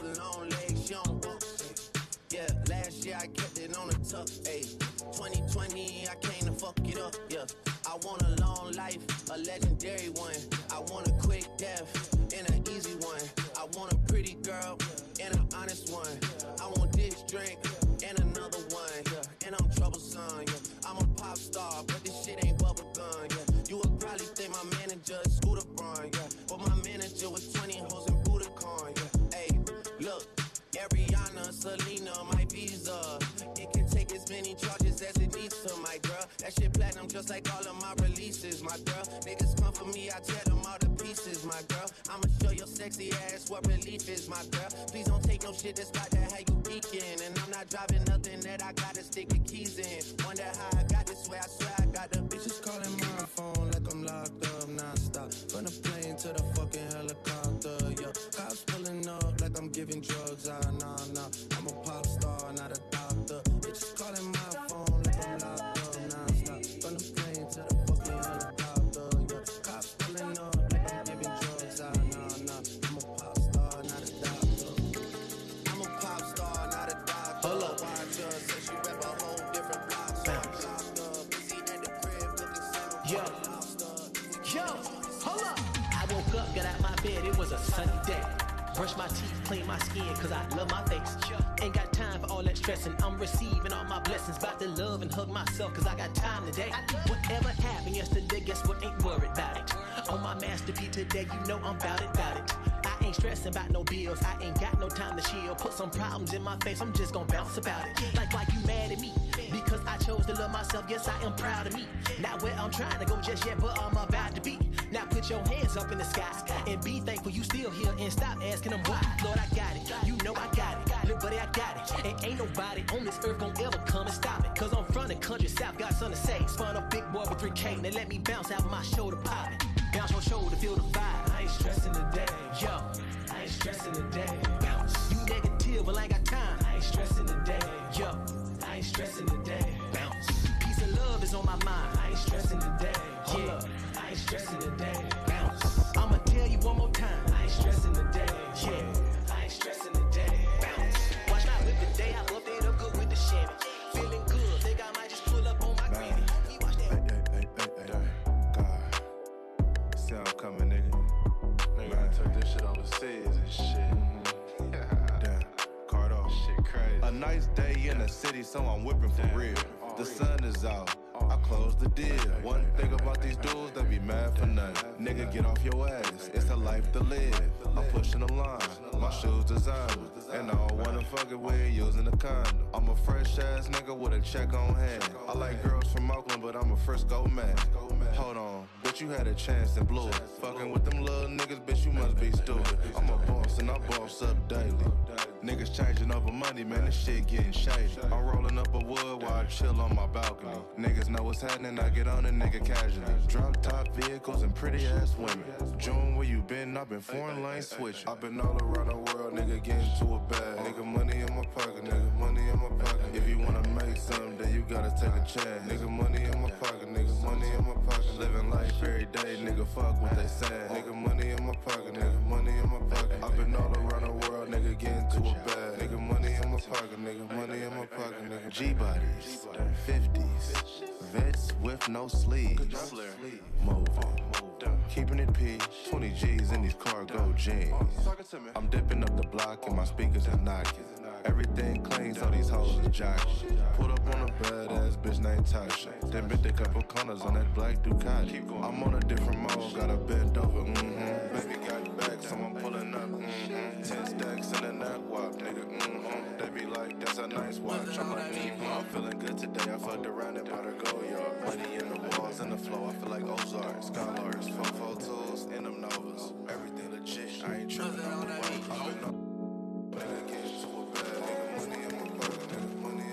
With long legs, she don't walk. Yeah, last year I kept it on the tuck. Ayy, 2020 I came to fuck it up. Yeah, I want a long life, a legendary one. I want a quick death and an easy one. I want a pretty girl and an honest one. I want this drink what relief cause I love my face. Ain't got time for all that stressing. I'm receiving all my blessings. About to love and hug myself, cause I got time today. Whatever happened yesterday, guess what? Ain't worried about it. On my masterpiece today, you know I'm bout it, bout it. I ain't stressing about no bills, I ain't got no time to chill. Put some problems in my face, I'm just gonna bounce about it. Like, why you mad at me? Because I chose to love myself, yes, I am proud of me. Not where I'm trying to go just yet, but I'm about to be. Now put your hands up in the sky and be thankful you still here and stop asking them why. Lord, I got it. You know I got it. Look, buddy, I got it. And ain't nobody on this earth gonna ever come and stop it. Cause I'm from the country south, got something to say. Spun a big boy with 3K, now let me bounce out of my shoulder popping. Bounce your shoulder, feel the vibe. I ain't stressing today. Yo, I ain't stressing today. Bounce. You negative, but I ain't got time. Ain't stressing today. Bounce. Peace and love is on my mind. I ain't stressing today. Yeah, I ain't stressing today. City, so I'm whipping for real. The sun is out. I close the deal. One thing about these dudes, they be mad for nothing. Nigga, get off your ass. It's a life to live. I'm pushing the line. My shoes designer. And I don't wanna fuck it with using a condom. I'm a fresh ass nigga with a check on hand. I like girls from Oakland, but I'm a Frisco man. Hold on, bitch, you had a chance and blew it. Fucking with them little niggas, bitch, you must be stupid. I'm a boss and I boss up daily. Niggas changing over money, man, this shit getting shady. I'm rolling up a wood while I chill on my balcony. Niggas know what's happening, I get on a nigga casually. Drop top vehicles and pretty ass women. June, where you been? I've been foreign lane switching. I've been all around the world, nigga, getting to a bag. Nigga, money in my pocket, nigga, money in my pocket. If you wanna make something, then you gotta take a chance. Nigga, money in my pocket, nigga, money in my pocket. Living life every day, nigga, fuck what they saying. Nigga, money in my pocket, nigga, money in my pocket. I've been all around the world, nigga, to a bag. Nigga, money in my pocket, nigga, money in my pocket, nigga. G bodies, 50s, vets with no sleeves. Moving. Keeping it P, 20 G's in these cargo jeans. I'm dipping up the block and my speakers are knocking. Everything clean, so these hoes jocking. Put up on a badass bitch named Tasha. Then bent a couple corners on that black Ducati. I'm on a different mode, got a bent over, mm-hmm. Baby got back, so I'm pulling up, mm-hmm. Ten stacks in a nut wop, nigga, mm-hmm. They be like, that's a nice watch. I'm like, mm-hmm. I'm feeling good today, I fucked around and bought a Goyard. Money in the walls and the flow, I feel like Ozark. Scholars, Fofo tools, and them Novas. Everything legit, I ain't tripping on the way. I've been up. Nigga, get to a bag, nigga, money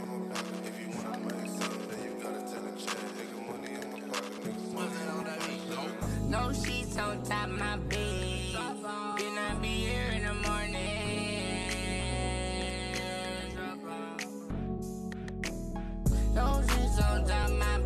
On my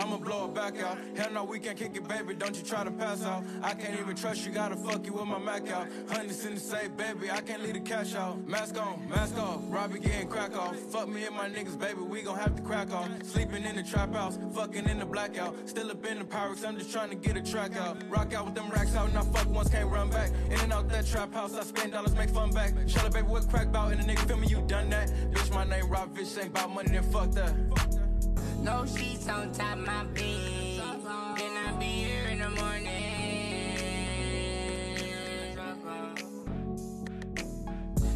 I'ma blow it back out. Hell no, we can't kick it, baby. Don't you try to pass out. I can't even trust you, gotta fuck you with my Mac out. Hundreds in the safe, baby. I can't leave the cash out. Mask on, mask off. Robbie getting crack off. Fuck me and my niggas, baby. We gon' have to crack off. Sleeping in the trap house, fucking in the blackout. Still up in the Pyrex, I'm just trying to get a track out. Rock out with them racks out, and I fuck once, can't run back. In and out that trap house, I spend dollars, make fun back. Shut up, baby, what crack bout? And the nigga feel me, you done that. Bitch, my name Rob Fish, ain't about money, then fuck that. No sheets on top my bed. Then I be here in the morning.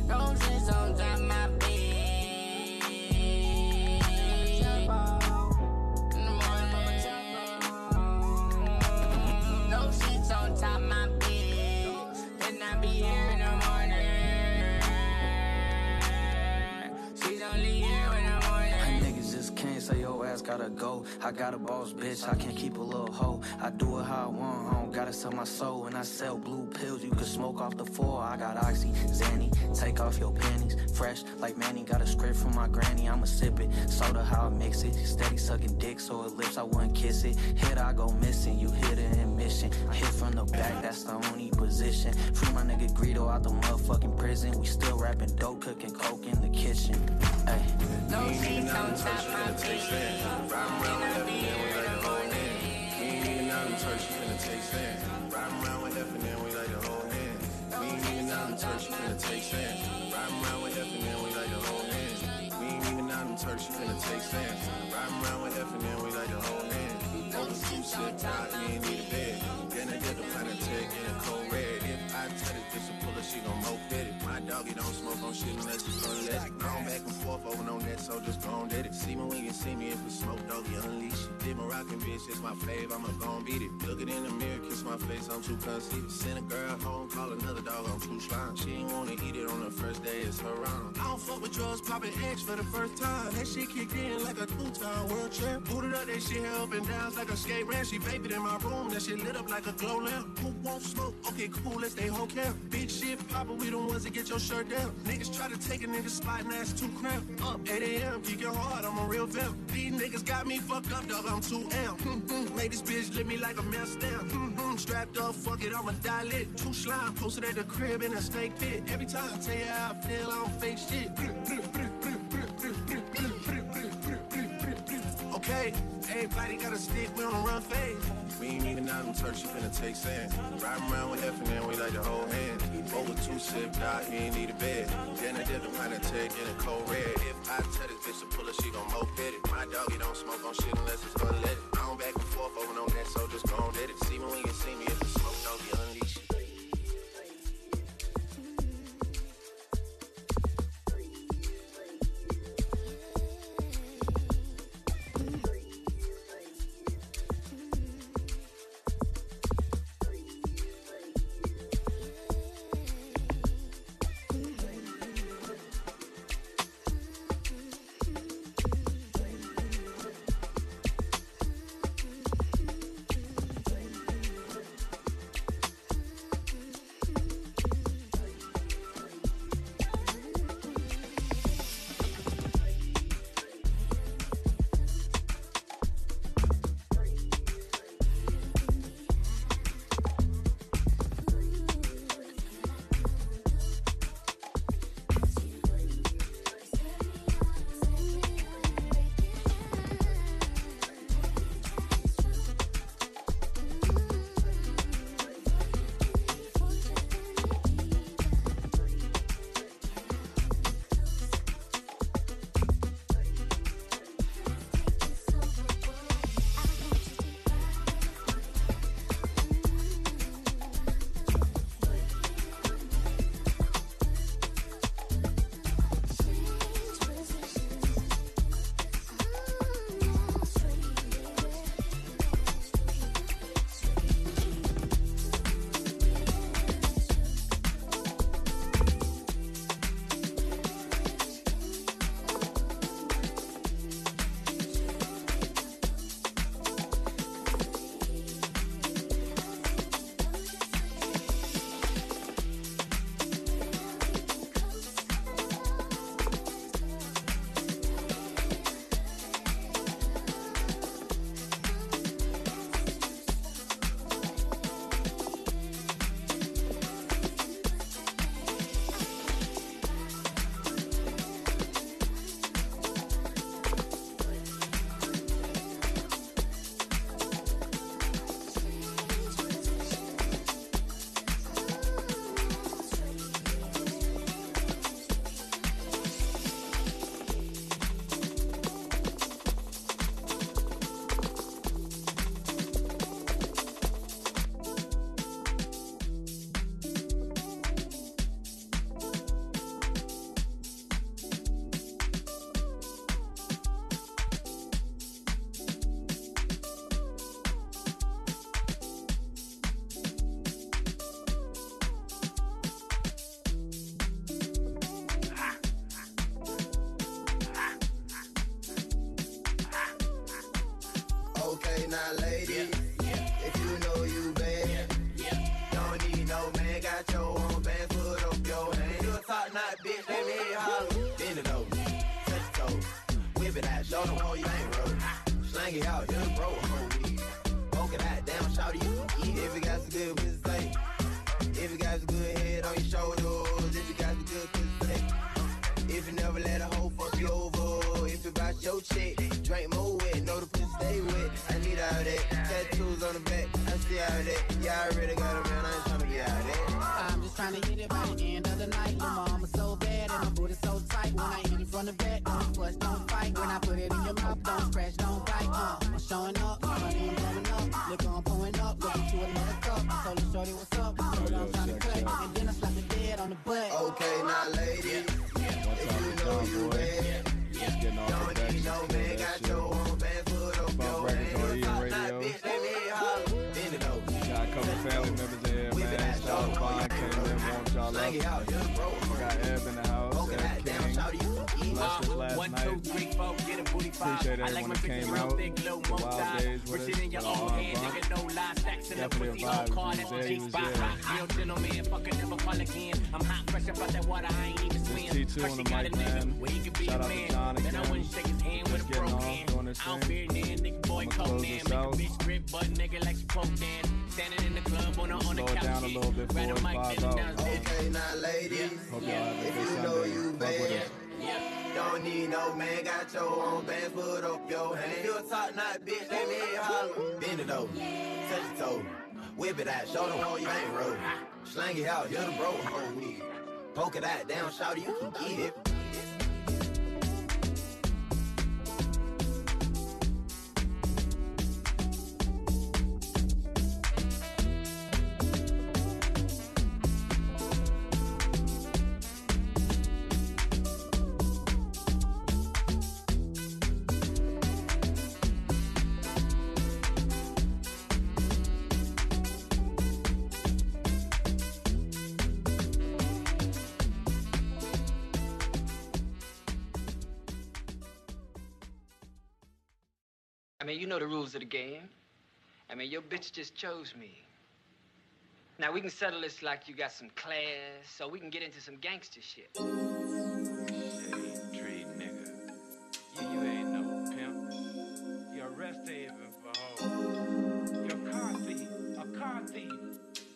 No sheets on top my bed. Say your ass gotta go. I got a boss bitch, I can't keep a little hoe. I do it how I want, I don't gotta sell my soul. And I sell blue pills, you can smoke off the floor. I got Oxy, Zanny, take off your panties. Fresh like Manny, got a script from my granny, I'ma sip it. Soda how I mix it, steady sucking dick so it lips I wouldn't kiss it. Hit I go missing, you hit it in mission. Hit from the back, that's the only position. Free my nigga Greedo out the motherfucking prison. We still rapping dope, cooking coke in the kitchen. No sheets on top of my bed. Then I be here in the morning. We ain't even out in church, you finna take sand. Riding around with F and we like to hold hands. We ain't even out in church, you finna take sand. Riding around with F and we like to hold hands. We ain't even out in church, you finna take sand. Riding around with F and we like to hold hands. Hold the two sit tight, we ain't need a bed. Then I get the planet Doggy don't smoke on shit unless it's unless it. Gone back and forth over no net so just gon' did it. See me when you see me, if it's smoke, dog, you unleash it. Did my rockin' bitch, it's my fave, I'ma gon' beat it. Look it in the mirror, kiss my face, I'm too conceited. Send a girl home, call another dog, I'm too slime. She ain't wanna eat it on the first day, it's her round. I don't fuck with drugs, popping X for the first time. That shit kicked in like a two-time world champ. Booted up that shit here up and down like a skate ramp. She vaped in my room, that shit lit up like a glow lamp. Who won't smoke? Okay, cool, let's stay whole camp. Big shit poppin', we the ones that get your shirt down. Niggas try to take a nigga spot and that's too cramped. Up 8 a.m., geeking hard, I'm a real vamp. These niggas got me fucked up, dog, I'm too amp. Mm-hmm. Made this bitch lit me like a mess stamp. Mm-hmm. Strapped up, fuck it, I'ma die lit. Two slime, posted at the crib in a snake pit. Every time I tell you how I feel, I don't fake shit. Okay, everybody got a stick, we on a run phase. We ain't even out in church, you finna take sand. Riding around with F and we like to hold hands. Over two sip, dog, you ain't need a bed. Then I did the pint of tech in a cold red. If I tell this bitch to pull her, she gon' moped it. My doggy don't smoke on shit unless it's it. I don't back and forth over no net, so just gon' let it. See me when you see me, Now lady, if you know you bad, don't need no man, got your own band, put up your hand. You a top knot bitch, let me holler. Bend it over, touch your toes, whip it out, show them how you ain't roll. Slang it out, just roll whole weed. Poke it out, damn, shout you eat. If you got some good pussy, say. If you got some good head on your shoulders, if you got some good pussy, say. If you never let a hoe fuck you over, if you bout your chick, drink more out, Appreciate everyone my that came out. The wild days with us. it in your With own all hand, our nigga, no lies. Stacks in the Definitely a vibe. on card, He that's was there, he was there. Real gentleman, fucking never fall again. I'm hot, fresh up out that water, I ain't even swim. T2 First on the mic, man. where he could be Shout out to. John Then I again. wouldn't shake his hand with Just getting broke off, hand. doing this I don't thing. fear nan, nigga boy I'ma close this out. bitch grip, butt nigga like she poke dan. Standing in the club on a on the Slow it down a little bit Grab the before it mic, vibes bend it out. Okay, now ladies, Hope y'all have a good know Sunday. you Fuck with bad, us. Don't need no man, got your own bands, put up your hand. You a top knot bitch, let me holler. Bend it over, touch your toe, whip it out, show them how you ain't roll. Slang it out, you're the bro, hold me. Poke it out, down, shout you can get it. I mean, you know the rules of the game. I mean, your bitch just chose me. Now we can settle this like you got some class, so we can get into some gangster shit. Shade tree nigga. You, you ain't no pimp. You're a rest haven for hoes. You're car thief. A car thief.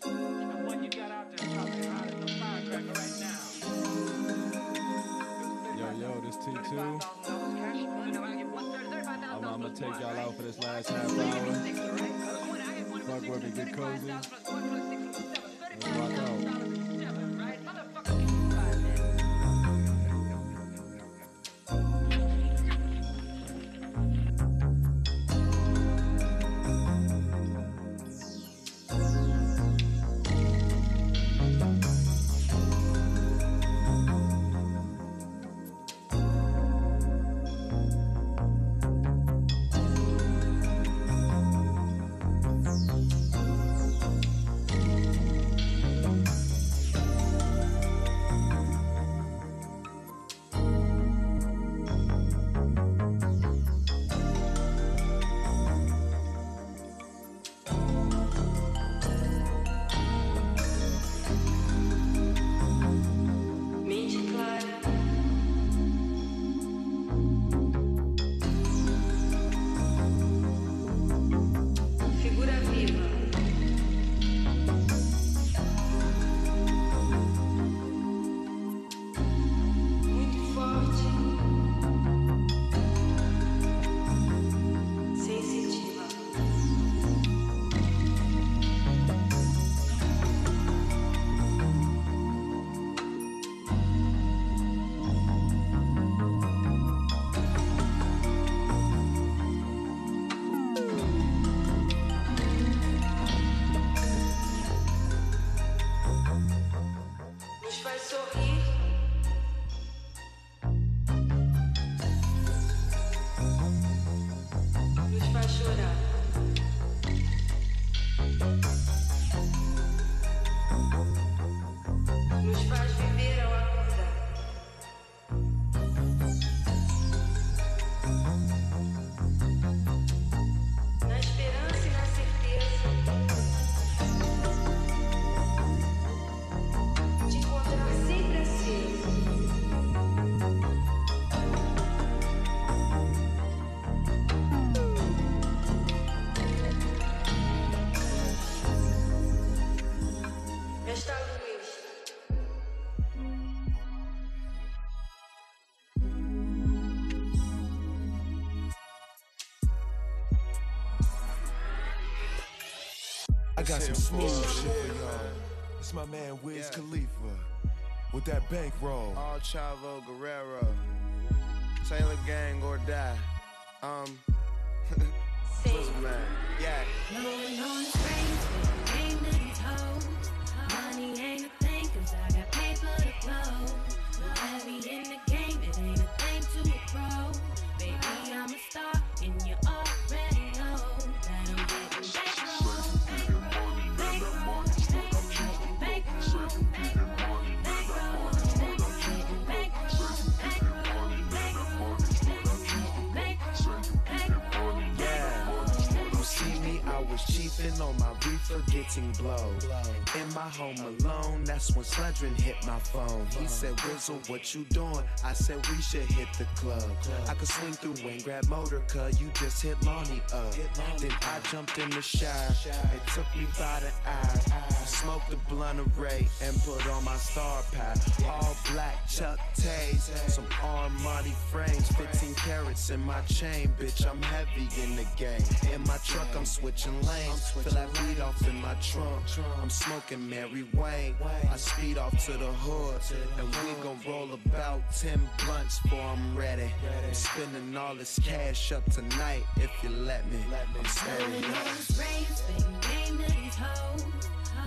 The one you got out there talking hot as a firecracker right now. Yo, yo, this T2. I'm, gonna take y'all out for this last half hour. Fuck with me, get cozy. Let's rock out. Got some smooth shit for y'all. It's my man Wiz Khalifa with that bankroll. All Chavo Guerrero. Taylor Gang or die. Um. What's man? Yeah. Reefing on my reefer, getting blow. In my home alone, that's when Sledgren hit my phone. He said, Wizzle, what you doing? I said, we should hit the club. I could swing through and grab motor, cuz you just hit Lonnie up. Then I jumped in the shower. It took me by the eye. Smoked the blunt of Ray and put on my star pack. All black Chuck Tays, some Armani frames, 15 carats in my chain. Bitch, I'm heavy in the game. In my truck, I'm switching lanes. Feel like weed off in my trunk. I'm smoking Mary Wayne. I speed off to the hood, and we gon' roll about 10 blunts before I'm ready. I'm spending all this cash up tonight if you let me. I'm staying up. To these hoes.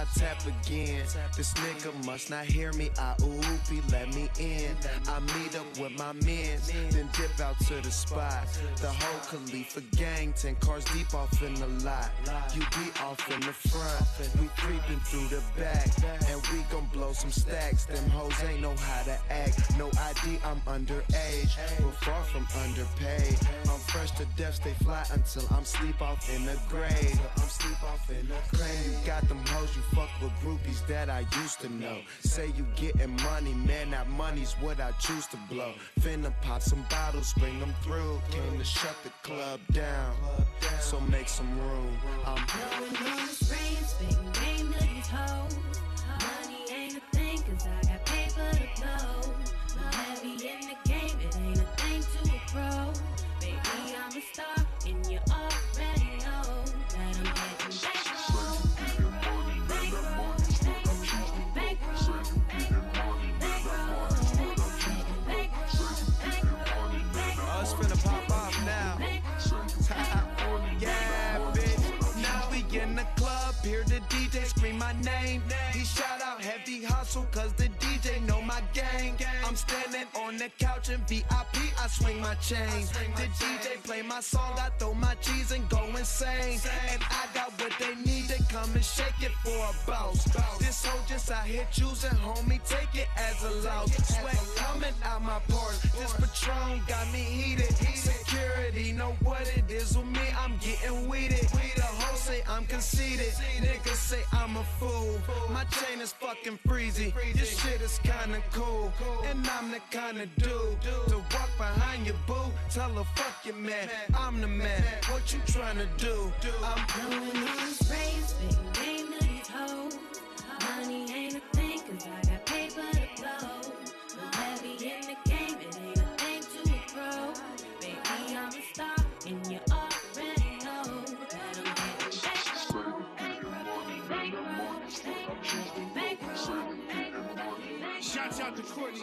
I tap again. This nigga must not hear me. I oop, he let me in. I meet up with my men, then dip out to the spot. The whole Khalifa gang, 10 cars deep off in the lot. You be off in the front, we creeping through the back. And we gon' blow some stacks. Them hoes ain't know how to act. No ID, I'm underage, but far from underpaid. I'm fresh to death, stay fly until I'm sleep off in the grave. I'm sleep off in the grave. You got them hoes, you fuck with groupies that I used to know. Say you getting money, man, that money's what I choose to blow. Finna pop some bottles, bring them through. Came to shut the club down, so make some room. I'm Blowing on the big to these hoes. Money ain't a thing, cause I got paper to blow. Cause my gang. I'm standing on the couch in VIP. I swing my chain. The DJ play my song. I throw my cheese and go insane. And I got what they need. They come and shake it for a bounce. This hoe just out here choosing, homie. Take it as a loss. Sweat coming out my pores. This Patron got me heated. Security know what it is with me. I'm getting weeded. The hoe say I'm conceited. Niggas say I'm a fool. My chain is fucking freezy. This shit is kinda cool. And I'm the kinda dude to walk behind your boo. Tell her fuck your man. I'm the man. What you tryna do? I'm Blowing on sprays, big game to these hoes. Money ain't a thing, cause I got paper to blow. Shout out to Courtney.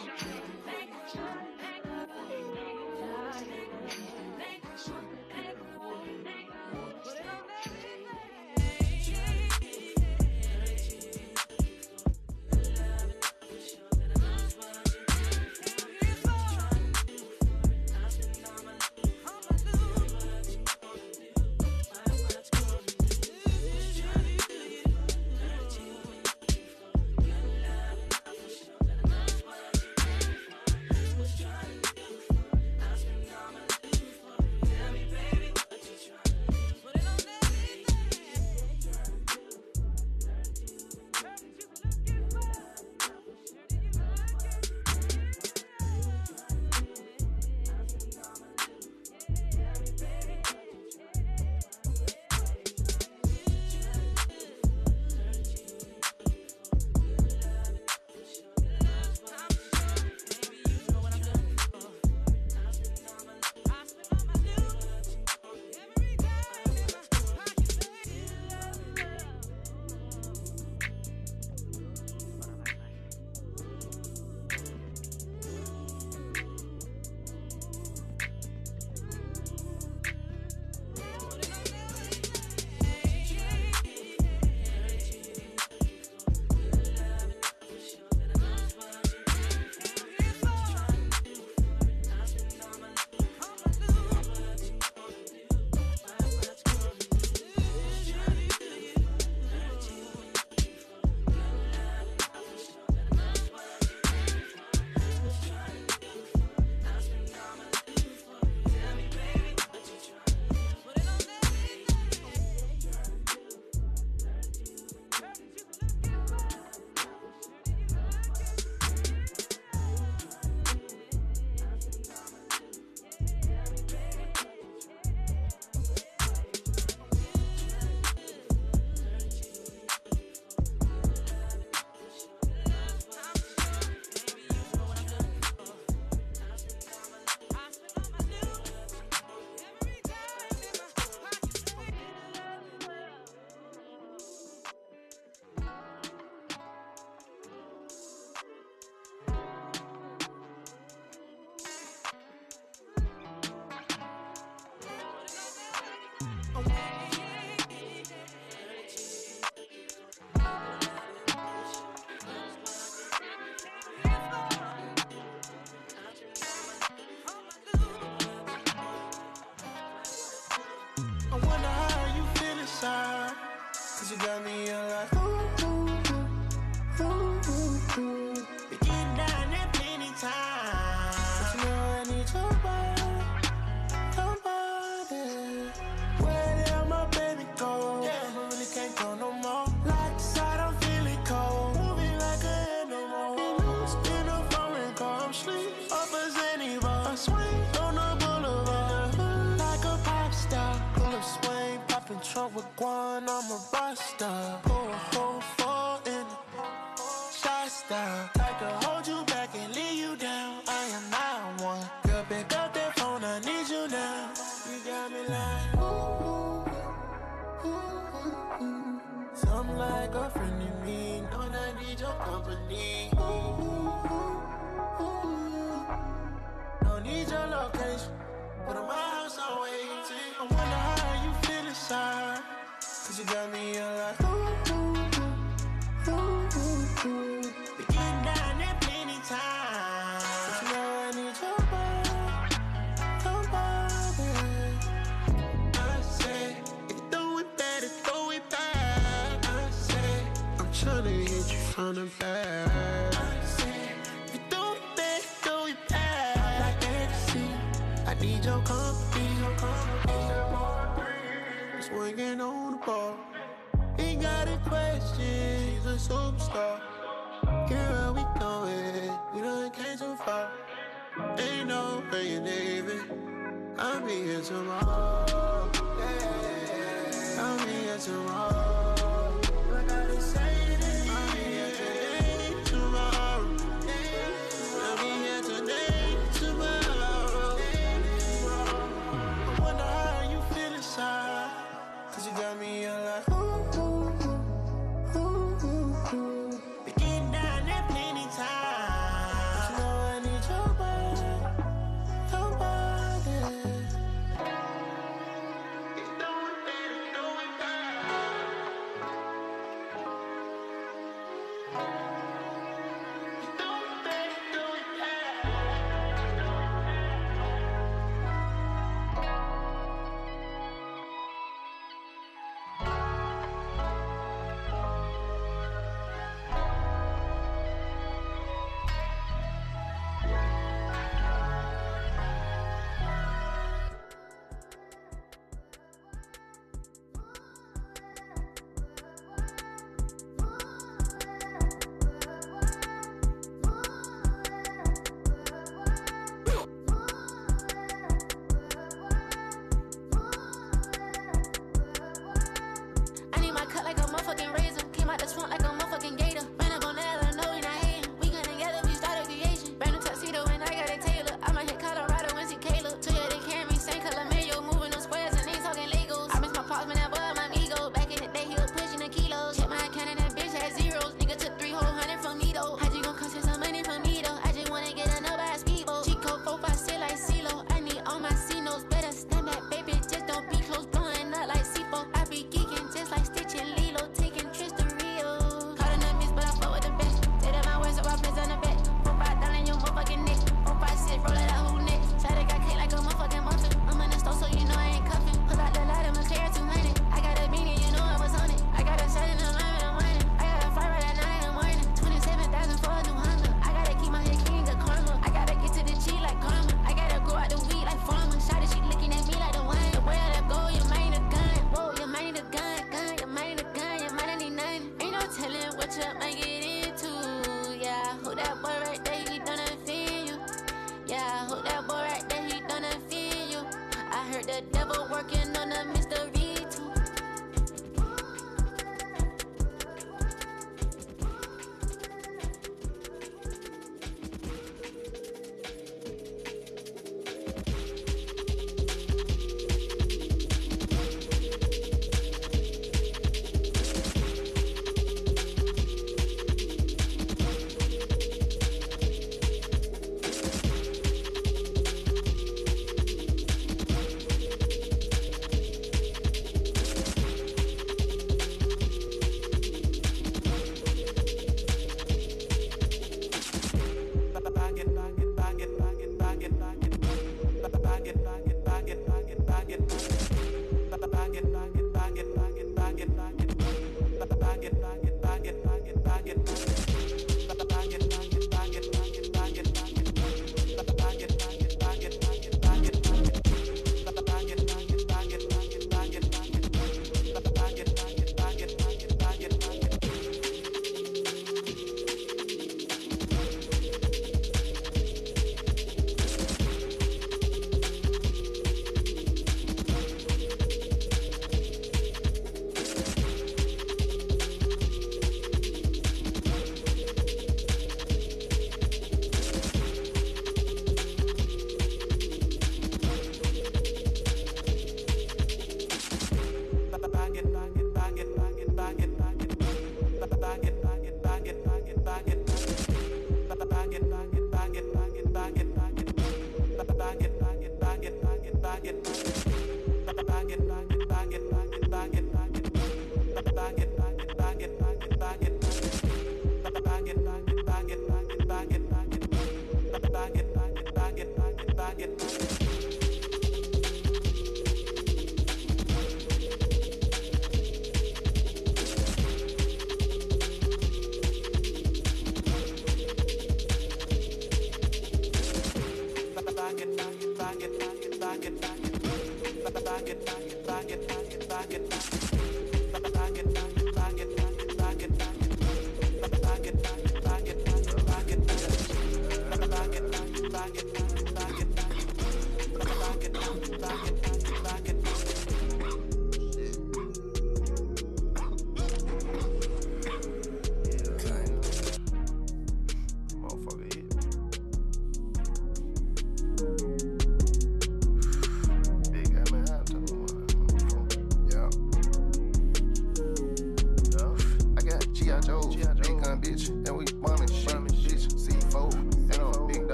I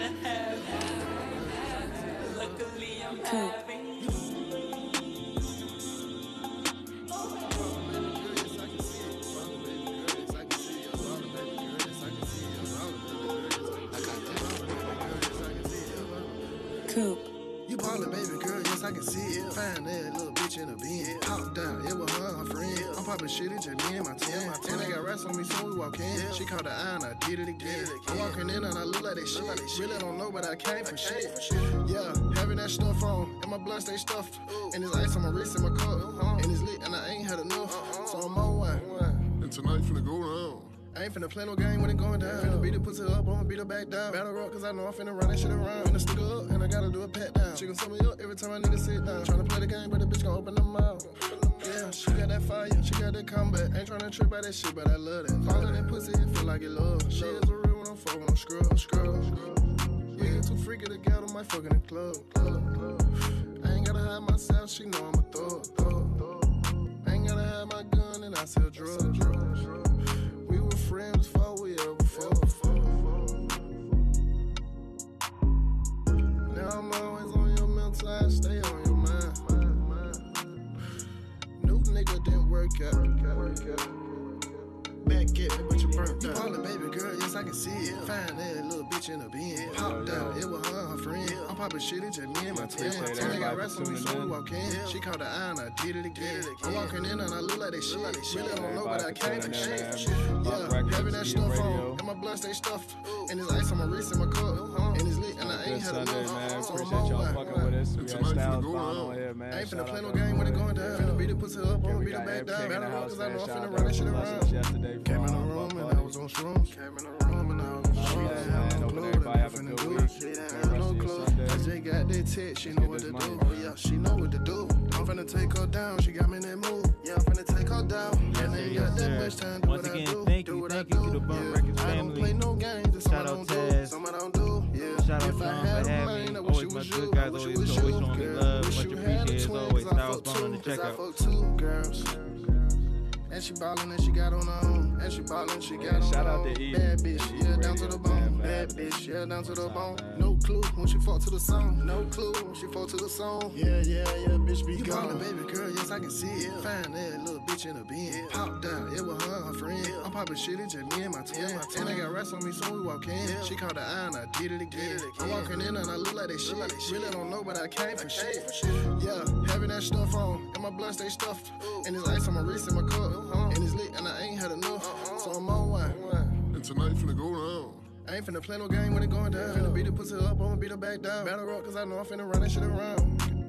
wanna. Coop. You ballin', baby girl, yes, I can see it. Find that little bitch in a bin. Hop down, it was her her friend. I'm poppin' shit, just me and my team. And they on me, so we walk in. She caught the eye and I did it again. I'm walking in and I look like that shit. Really don't know, but I came for shit. Yeah, having that stuff on, and my blood stay stuffed. And there's ice on my wrist and my cup. And it's lit, and I ain't had enough. So I'm on one. And tonight finna go down. I ain't finna play no game when it going down. Finna beat the pussy up, I'ma beat her back down. Battle rock, cause I know I'm finna run that shit around. Finna stick up, and I gotta do a pat down. She gon' sum me up every time I need to sit down. Tryna play the game, but the bitch gon' open her mouth. Yeah, she got that fire, she got that combat. Ain't tryna trip by that shit, but I love that. Falling that pussy, it feel like it love. She is a real one, I'm fucking, I'm scrub, scrub. You get too freaky to get on my fucking the club. I ain't gotta hide myself, she know I'm a thug. thug. I ain't gotta have my gun, and I sell drugs. We were friends before work out. Back at me, but you burnt out. You baby girl, yes, I can see it. Find that little bitch in a bin. Pop down, it was her and her friend. I'm popping shit, it's just me and my twin. me got on me, so we walk in. She caught the eye and I did it again. I'm walking in and I look like that shit. Really don't know, but I came for shit. Yeah, having that stuff on, and my blood stay stuffed. And there's ice on my wrist and my cup. And it's Sunday, man. I'm Appreciate y'all fucking with us. We got Tonight's Styles finna Bond on. on here, man. I ain't finna Shout play no game when it going down. Finna beat the pussy up, I'ma we beat it got back down. in the Battle rock, cause I man. know I'm Shout finna out run that to shit Russell around. yesterday Came in the from room and I was on shrooms. Came in the room and I was on shrooms. Relax, man. Hope everybody have a good week. Good rest No of your clothes. I just got that text, she know what this to do. man. Yeah, she know what to do. I'm finna take her down, she got me in that mood. Yeah, I'm finna take her down. And ain't got that much time to do Once what I again, do. thank you, thank you to the BUMPPP Yeah. Records I don't family. play no games, that's Shout I out don't do. Taz. Some I don't do. Yeah. Shout out if Jawn good, guys. Always always showing me love. Much appreciated. As always. Styles Bond on the checkout. Fuck two girls. That she ballin' and she got on her own. And she ballin', she got on shout her out own. to E. Bad bitch, yeah, down to the bone. Bad bitch, yeah, down to the bone. No clue when she fall to the song. No clue when she fall to the song. Yeah, yeah, yeah, bitch be you gone. baby girl, yes, I can see it. Find that little bitch in a bin. Pop down, it was her and her friend. I'm poppin' shit, it's just me and my twin. And I got rats on me, so we walk in. She caught the eye and I did it again. I'm walking in and I look like that shit. Really don't know, but I came for shit. Yeah, having that stuff on, and my blood stay stuffed. And there's ice on my wrist and my cup. Uh-huh. And it's lit, and I ain't had enough. Uh-uh. So I'm on one. And tonight finna go down. I ain't finna play no game when it going down. Finna beat the pussy up, I'ma beat her back down. Battle rock, cause I know I'm finna run that shit around.